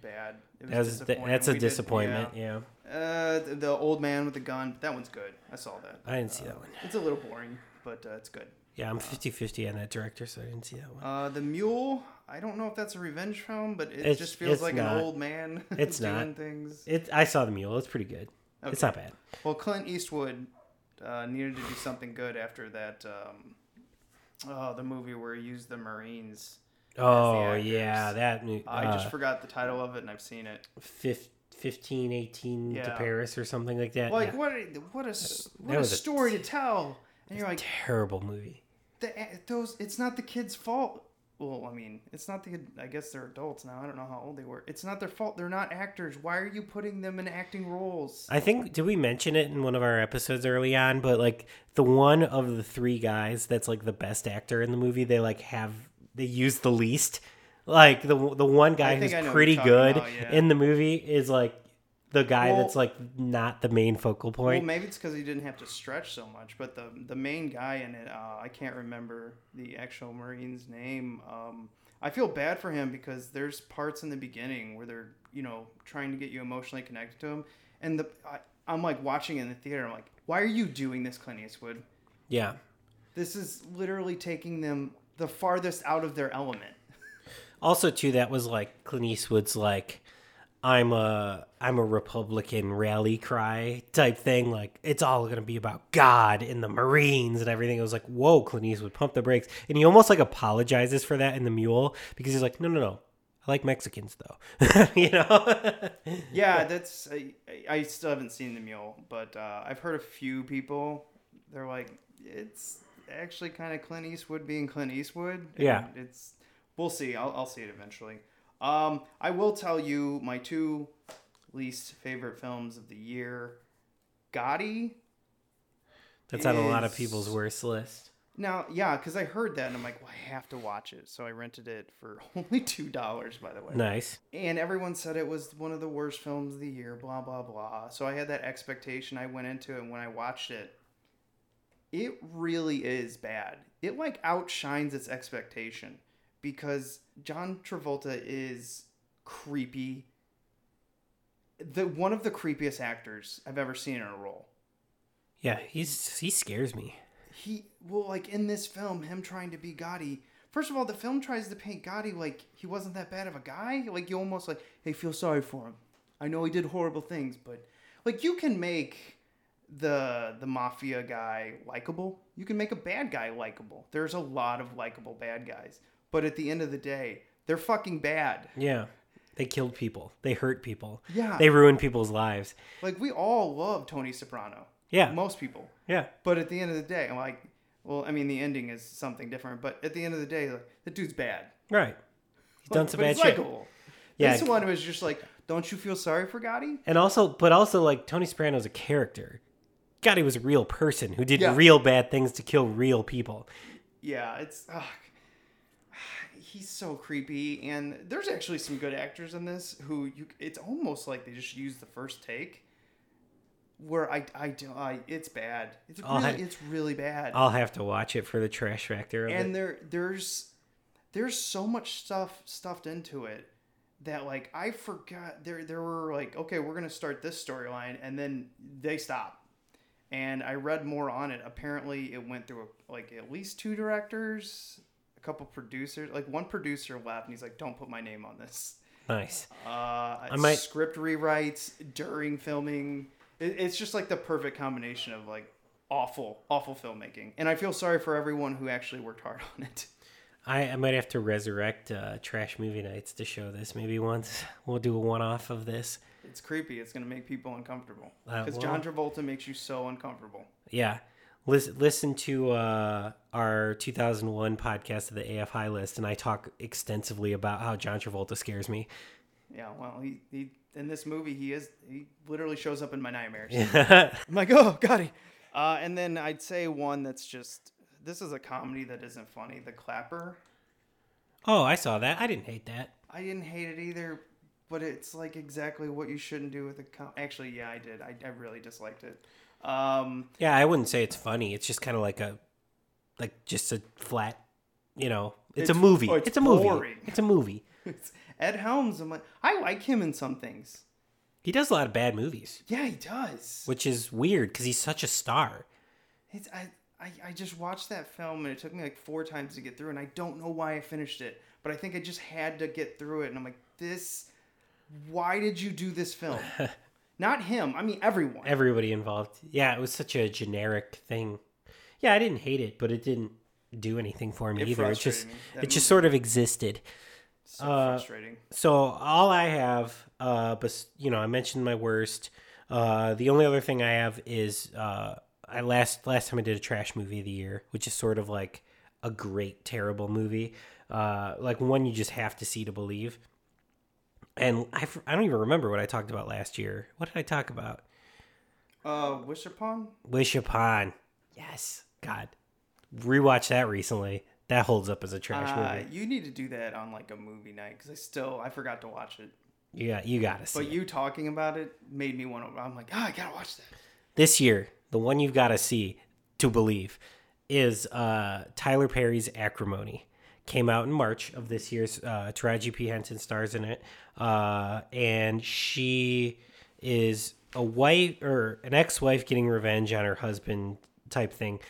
S1: bad. It was
S2: That's
S1: disappointing.
S2: that's a
S1: We did-
S2: disappointment. yeah.
S1: yeah. Uh, the, the old man with the gun. That one's good. I saw that.
S2: I didn't see that one.
S1: It's a little boring, but uh, it's good.
S2: Yeah, I'm 50-50 on that director, so I didn't see that one.
S1: Uh, the Mule. I don't know if that's a revenge film, but it
S2: It's-
S1: just feels like
S2: not.
S1: an old man
S2: It's
S1: doing
S2: not.
S1: things.
S2: It. I saw the mule. It's pretty good. It's not bad.
S1: Well, Clint Eastwood uh, needed to do something good after that. Um, oh, the movie where he used the Marines.
S2: Oh
S1: actors.
S2: yeah, that. mo-
S1: I
S2: uh,
S1: just forgot the title of it, and I've seen it.
S2: fif- 15, 18 to Paris or something like that.
S1: Like
S2: yeah.
S1: what? A, what a what a
S2: was a-
S1: story to tell. And you're like,
S2: terrible movie.
S1: the, those. It's not the kids' fault. Well, I mean, it's not the. I guess they're adults now. I don't know how old they were. It's not their fault. They're not actors. Why are you putting them in acting roles?
S2: I think did we mention it in one of our episodes early on? But like the one of the three guys that's like the best actor in the movie, they like have they use the least. Like the the one guy who's
S1: I know what
S2: pretty good
S1: about, yeah.
S2: in the movie is like the guy
S1: Well-
S2: that's like not the main focal point.
S1: Well, maybe it's because he didn't have to stretch so much. But the the main guy in it, uh, I can't remember the actual Marine's name. Um, I feel bad for him because there's parts in the beginning where they're you know trying to get you emotionally connected to him, and the I, I'm like watching in the theater. I'm like, why are you doing this, Clint Eastwood?
S2: yeah.
S1: This is literally taking them the farthest out of their element.
S2: Also, too, that was like Clint Eastwood's like, I'm a I'm a Republican rally cry type thing. Like it's all gonna be about God and the Marines and everything. It was like, whoa, Clint Eastwood, pump the brakes. And he almost like apologizes for that in the Mule because he's like, no, no, no, I like Mexicans though, you know.
S1: Yeah, that's I, I still haven't seen the mule, but uh, I've heard a few people. They're like, it's actually kind of Clint Eastwood being Clint Eastwood.
S2: Yeah.
S1: it's we'll see. I'll, I'll see it eventually. Um, I will tell you my two least favorite films of the year. Gotti.
S2: That's on a lot of people's worst list.
S1: Now, yeah, because I heard that and I'm like, well, I have to watch it. So I rented it for only two dollars, by the way.
S2: Nice.
S1: and everyone said it was one of the worst films of the year blah blah blah so i had that expectation i went into it and when i watched it it really is bad it like outshines its expectation because john travolta is creepy the one of the creepiest actors i've ever seen in a role
S2: Yeah, he's he scares me.
S1: he well like in this film him trying to be Gotti. First of all, the film tries to paint Gotti like he wasn't that bad of a guy. Like you almost like, hey, feel sorry for him. I know he did horrible things, but like you can make the the mafia guy likable. You can make a bad guy likable. There's a lot of likable bad guys, but at the end of the day, they're fucking bad.
S2: Yeah, they killed people. They hurt people.
S1: Yeah.
S2: they ruined people's lives.
S1: Like we all love Tony Soprano.
S2: Yeah.
S1: most people.
S2: Yeah,
S1: But at the end of the day, I'm like, well, I mean, the ending is something different. But at the end of the day, like, the dude's bad.
S2: right. He's done
S1: But-
S2: some bad
S1: he's
S2: shit. Yeah.
S1: This one was just like, don't you feel sorry for Gotti?
S2: And also, but also, like Tony Soprano's a character. Gotti was a real person who did
S1: Yeah.
S2: real bad things to kill real people.
S1: Yeah, it's. ugh. He's so creepy, and there's actually some good actors in this who you. It's almost like they just use the first take. Where I I do I it's bad. It's
S2: I'll
S1: really it's really bad.
S2: I'll have to watch it for the trash factor
S1: and
S2: it.
S1: there there's there's so much stuff stuffed into it that like I forgot there there were like okay we're gonna start this storyline and then they stop and I read more on it apparently it went through like at least two directors a couple producers like one producer left and he's like don't put my name on this
S2: Nice.
S1: uh,
S2: might-
S1: script rewrites during filming it, it's just like the perfect combination of like awful awful filmmaking and I feel sorry for everyone who actually worked hard on it
S2: I, I might have to resurrect uh, Trash Movie Nights to show this. Maybe once we'll do a one off of this.
S1: It's creepy. It's gonna make people uncomfortable
S2: Uh,
S1: because
S2: well-
S1: John Travolta makes you so uncomfortable.
S2: Yeah. Listen, listen to uh, our 2001 podcast of the AFI list, and I talk extensively about how John Travolta scares me.
S1: Yeah, well, he, he in this movie he is he literally shows up in my nightmares. I'm like, oh, got he. Uh, and then I'd say one that's just this is a comedy that isn't funny. The Clapper.
S2: Oh, I saw that. I didn't hate that.
S1: I didn't hate it either, but it's like exactly what you shouldn't do with a com- actually yeah I did. I, I really disliked it. Um,
S2: Yeah, I wouldn't say it's funny. It's just kind of like a, like just a flat, you know. It's, a movie.
S1: oh,
S2: it's,
S1: it's
S2: a movie. It's a movie.
S1: it's Ed Helms. I'm like I like him in some things.
S2: He does a lot of bad movies,
S1: Yeah, he does.
S2: which is weird because he's such a star.
S1: It's I, I I just watched that film and it took me like four times to get through and I don't know why I finished it. but I think I just had to get through it. And I'm like, this. Why did you do this film? Not him. I mean, everyone.
S2: Everybody involved. Yeah, it was such a generic thing. Yeah, I didn't hate it, but it didn't do anything for me
S1: It
S2: either. It just. It just sort of existed.
S1: so
S2: uh,
S1: frustrating.
S2: So all I have, uh, but you know, I mentioned my worst. Uh, the only other thing I have is uh, I last last time I did a trash movie of the year, which is sort of like a great terrible movie, uh, like one you just have to see to believe. And I, I don't even remember what I talked about last year. What did I talk about?
S1: Uh, Wish Upon?
S2: Wish Upon. Yes, God, rewatched that recently. That holds up as a trash
S1: Uh,
S2: movie.
S1: you need to do that on like a movie night because I still I forgot to watch it.
S2: Yeah, you got to see.
S1: But
S2: it.
S1: you talking about it made me want to. I'm like, ah, I gotta watch that.
S2: this year, the one you've got to see to believe is uh, Tyler Perry's Acrimony. Came out in March of this year's. Uh, Taraji P. Henson stars in it, uh, and she is a wife or an ex-wife getting revenge on her husband type thing.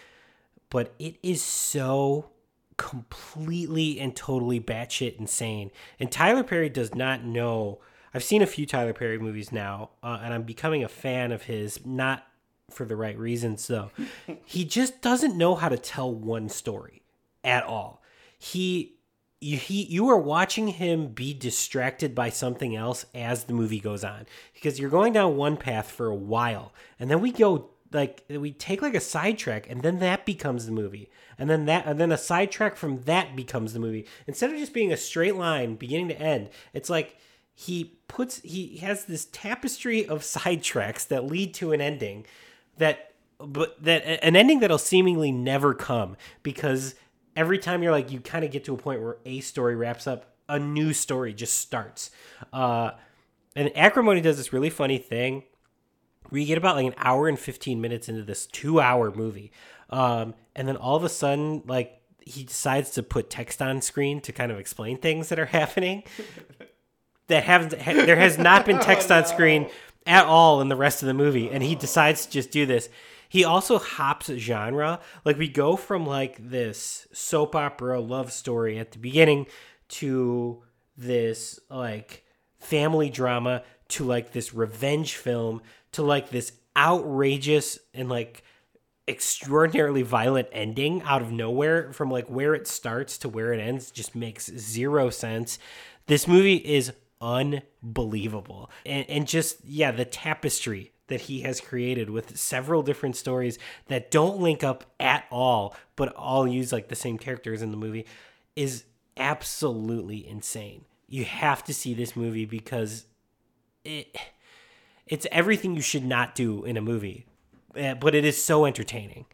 S2: But it is so completely and totally batshit insane. And Tyler Perry does not know. I've seen a few Tyler Perry movies now, uh, and I'm becoming a fan of his, not for the right reasons, though. he just doesn't know how to tell one story at all. He. You, he, you are watching him be distracted by something else as the movie goes on. Because you're going down one path for a while and then we go like we take like a sidetrack and then that becomes the movie. And then that and then a sidetrack from that becomes the movie. Instead of just being a straight line beginning to end it's like he puts he has this tapestry of sidetracks that lead to an ending that but that an ending that'll seemingly never come. Because every time you're like you kind of get to a point where a story wraps up a new story just starts. Uh and acrimony does this really funny thing where you get about like an hour and 15 minutes into this two hour movie um, and then all of a sudden like he decides to put text on screen to kind of explain things that are happening. That haven't ha, there has not been text on screen at all in the rest of the movie and he decides to just do this he also hops genre like we go from like this soap opera love story at the beginning to this like family drama to like this revenge film to like this outrageous and like extraordinarily violent ending out of nowhere from like where it starts to where it ends just makes zero sense. This movie is unbelievable. And, and just, yeah, the tapestry that he has created with several different stories that don't link up at all, but all use like the same characters in the movie is absolutely insane. You have to see this movie because it it's everything you should not do in a movie, eh, but it is so entertaining.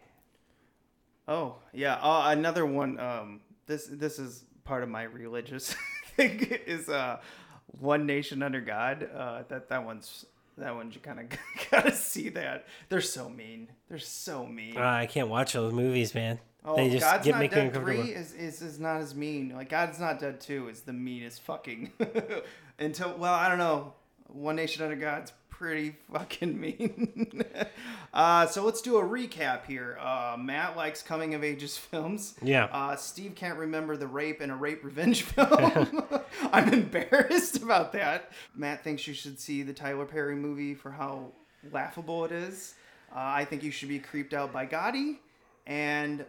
S1: Oh yeah, uh, another one. Um, this this is part of my religious thing. Is uh, One Nation Under God. Uh, that that one's that one you kind of gotta see that. They're so mean. They're so mean.
S2: Uh, I can't watch those movies, man.
S1: oh,
S2: they just
S1: God's
S2: get
S1: Not
S2: make me
S1: Dead
S2: uncomfortable.
S1: Three is, is is not as mean. Like God's Not Dead Two is the meanest fucking. Until well, I don't know. One Nation Under God's pretty fucking mean. uh, so let's do a recap here. Uh, Matt likes coming of ages films.
S2: Yeah.
S1: Uh, Steve can't remember the rape in a rape revenge film. I'm embarrassed about that. Matt thinks you should see the Tyler Perry movie for how laughable it is. Uh, I think you should be creeped out by Gotti, and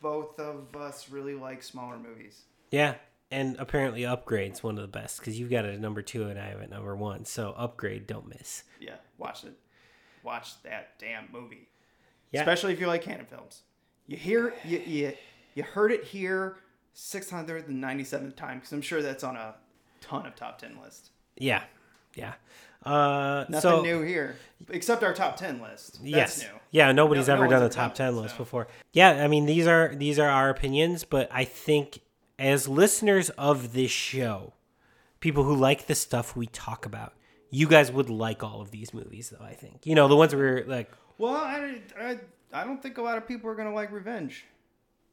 S1: both of us really like smaller movies.
S2: Yeah, and apparently Upgrade's one of the best because you've got it at number two and I have it at number one. So Upgrade, don't miss.
S1: Yeah, watch it. Watch that damn movie.
S2: Yeah.
S1: Especially if you like Cannon films. You hear you you, you heard it here 697th time because I'm sure that's on a ton of top 10 lists.
S2: Yeah, yeah. Uh,
S1: Nothing
S2: so,
S1: new here, except our top 10 list. That's
S2: yes.
S1: new.
S2: Yeah, nobody's
S1: No- no
S2: ever done a top ten list
S1: so.
S2: before. Yeah, I mean these are these are our opinions, but I think as listeners of this show, people who like the stuff we talk about, you guys would like all of these movies, though. I think you know the ones where we're like,
S1: Well, I, I, I don't think a lot of people are going to like Revenge.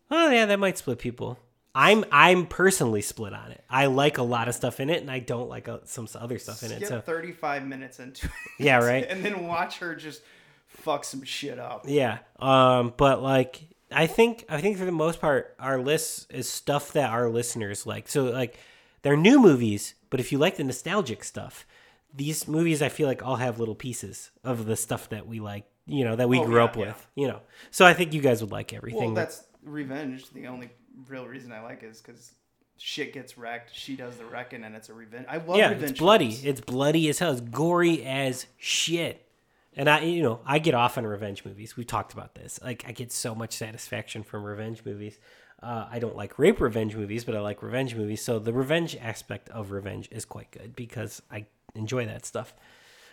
S2: oh yeah, that might split people. I'm I'm personally split on it. I like a lot of stuff in it, and I don't like uh, some other stuff in it.
S1: Skip
S2: So
S1: 35 minutes into it.
S2: Yeah, right.
S1: And then watch her just fuck some shit up.
S2: Yeah. Um, but like I think I think for the most part, our list is stuff that our listeners like. So like, they're new movies, but if you like the nostalgic stuff, these movies I feel like all have little pieces of the stuff that we like. You know that we
S1: Oh,
S2: grew
S1: yeah,
S2: up
S1: yeah.
S2: with. You know, so I think you guys would like everything.
S1: Well, that's revenge. The only real reason I like it is because shit gets wrecked. She does the wrecking, and it's a revenge. I love
S2: yeah,
S1: revenge.
S2: it's bloody.
S1: films.
S2: It's bloody as hell. It's gory as shit. And I, you know, I get off on revenge movies. We've talked about this. Like, I get so much satisfaction from revenge movies. Uh, I don't like rape revenge movies, but I like revenge movies. So the revenge aspect of revenge is quite good because I enjoy that stuff.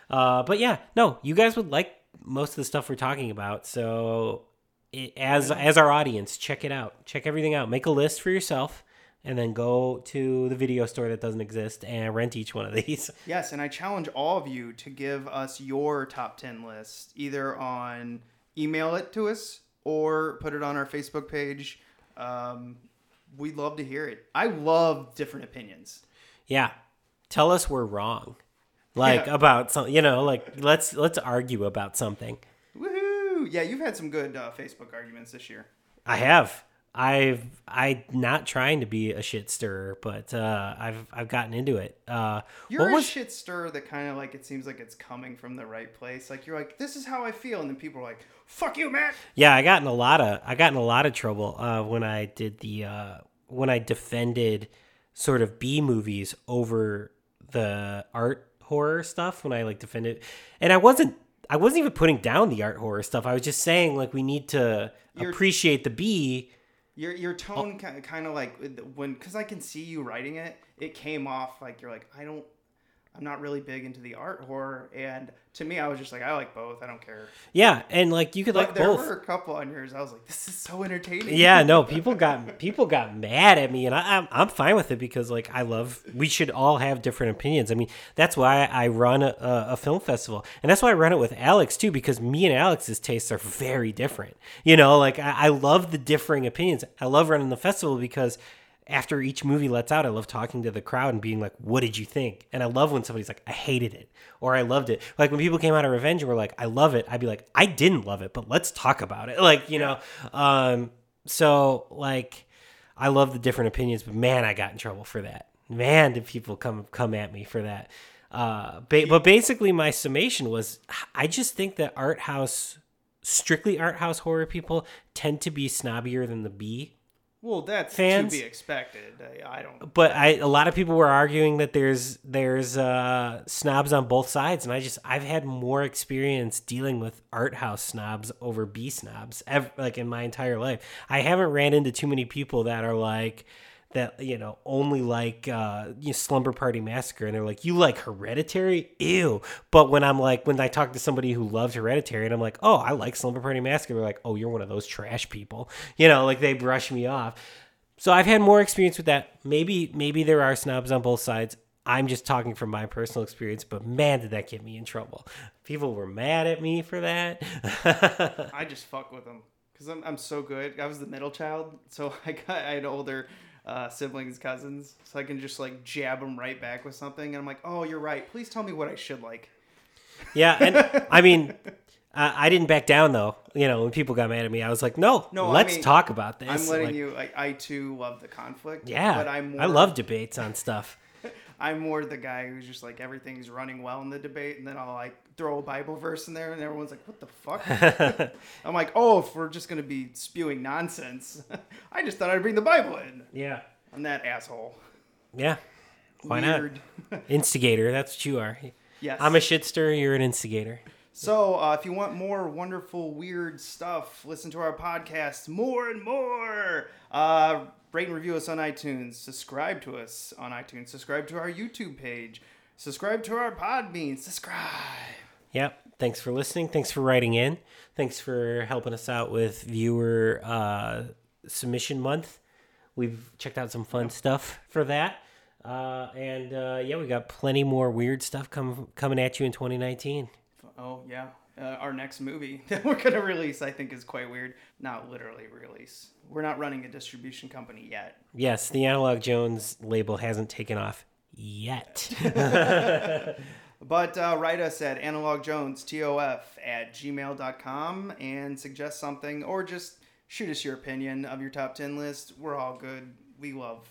S2: Uh, but yeah, no, you guys would like most of the stuff we're talking about. So it, as as our audience, check it out. Check everything out. Make a list for yourself, and then go to the video store that doesn't exist and rent each one of these.
S1: Yes, and I challenge all of you to give us your top 10 list, either on email it to us or put it on our Facebook page. Um, we'd love to hear it. I love different opinions.
S2: Yeah, tell us we're wrong, like
S1: Yeah.
S2: about some. You know, like let's let's argue about something.
S1: Woohoo! Yeah, you've had some good uh, Facebook arguments this year.
S2: I have. I've I not trying to be a shit stirrer, but uh, I've I've gotten into it. Uh,
S1: You're a shit stirrer that kind of like it seems like it's coming from the right place. Like you're like, this is how I feel, and then people are like, "Fuck you, Matt."
S2: Yeah, I got in a lot of I got in a lot of trouble uh, when I did the uh, when I defended sort of B movies over the art horror stuff when I like defended, and I wasn't I wasn't even putting down the art horror stuff. I was just saying like we need to
S1: You're-
S2: appreciate the B.
S1: Your your oh. tone kind kind of like when because I can see you writing it, it came off like you're like I don't, I'm not really big into the art horror, and to me I was just like I like both. I don't care.
S2: Yeah, and like you could
S1: Like
S2: like
S1: there
S2: both.
S1: were a couple on yours. I was like, this is so entertaining.
S2: yeah, no, people got people got mad at me, and I, I'm I'm fine with it because like I love. We should all have different opinions. I mean, that's why I run a, a film festival, and that's why I run it with Alex too, because me and Alex's tastes are very different. You know, like I, I love the differing opinions. I love running the festival because after each movie lets out, I love talking to the crowd and being like, "What did you think?" And I love when somebody's like, "I hated it," or "I loved it." Like when people came out of Revenge and were like, "I love it," I'd be like, "I didn't love it, but let's talk about it." Like you know, um, so like, I love the different opinions, but man, I got in trouble for that. Man, did people come come at me for that? Uh, ba- but basically, my summation was, I just think that art house, strictly art house horror people tend to be snobbier than the B
S1: Well, that's
S2: Fans-
S1: to be expected. I, I don't.
S2: but I a lot of people were arguing that there's there's uh, snobs on both sides, and I just I've had more experience dealing with art house snobs over B snobs, ev- like in my entire life. I haven't ran into too many people that are like that you know only like uh you know, slumber party massacre and they're like you like hereditary ew but when i'm like when i talk to somebody who loves hereditary and i'm like oh i like slumber party massacre they're like oh you're one of those trash people you know like they brush me off so I've had more experience with that. Maybe maybe there are snobs on both sides. I'm just talking from my personal experience, but man, did that get me in trouble. People were mad at me for that.
S1: I just fuck with them because I'm, I'm so good. I was the middle child, so I got I had older uh, siblings, cousins, so I can just like jab them right back with something, and I'm like, oh, you're right. Please tell me what I should like.
S2: yeah, and I mean, I, I didn't back down though. You know, when people got mad at me, I was like, no,
S1: No,
S2: let's
S1: mean,
S2: talk about this.
S1: I'm letting
S2: Like,
S1: you. Like, I too love the conflict.
S2: Yeah,
S1: but I'm. More,
S2: I love debates on stuff.
S1: I'm more the guy who's just like everything's running well in the debate, and then I'll like throw a Bible verse in there, and everyone's like, "What the fuck?" I'm like, "Oh, if we're just gonna be spewing nonsense, I just thought I'd bring the Bible in."
S2: Yeah,
S1: I'm that asshole.
S2: yeah. Why
S1: Weird.
S2: not? Instigator. That's what you are.
S1: Yes.
S2: I'm a shitster. You're an instigator.
S1: So, uh, if you want more wonderful, weird stuff, listen to our podcast more and more. Uh, rate and review us on iTunes. Subscribe to us on iTunes. Subscribe to our YouTube page. Subscribe to our Podbean. Subscribe.
S2: Yep. Thanks for listening. Thanks for writing in. Thanks for helping us out with viewer uh, submission month. We've checked out some fun stuff for that. Uh, and uh, yeah, we got plenty more weird stuff com- coming at you in 2019.
S1: Oh yeah, uh, our next movie that we're gonna release, I think, is quite weird. Not literally release. We're not running a distribution company yet.
S2: Yes, the Analog Jones label hasn't taken off yet.
S1: But uh, write us at analogjonetof at gmail.com and suggest something or just Shoot us your opinion of your top ten list. We're all good. We love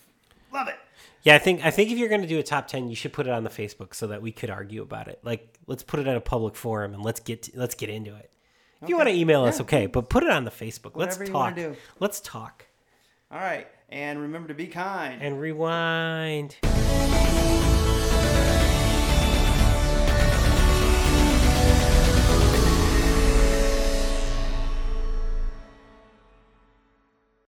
S1: love it.
S2: Yeah, I think I think if you're gonna do a top ten, you should put it on the Facebook so that we could argue about it. Like, let's put it in a public forum and let's get to, let's get into it. If you want to email us, okay, but put it on the Facebook.
S1: Whatever
S2: let's talk. Let's talk
S1: All right, and remember to be kind.
S2: and rewind.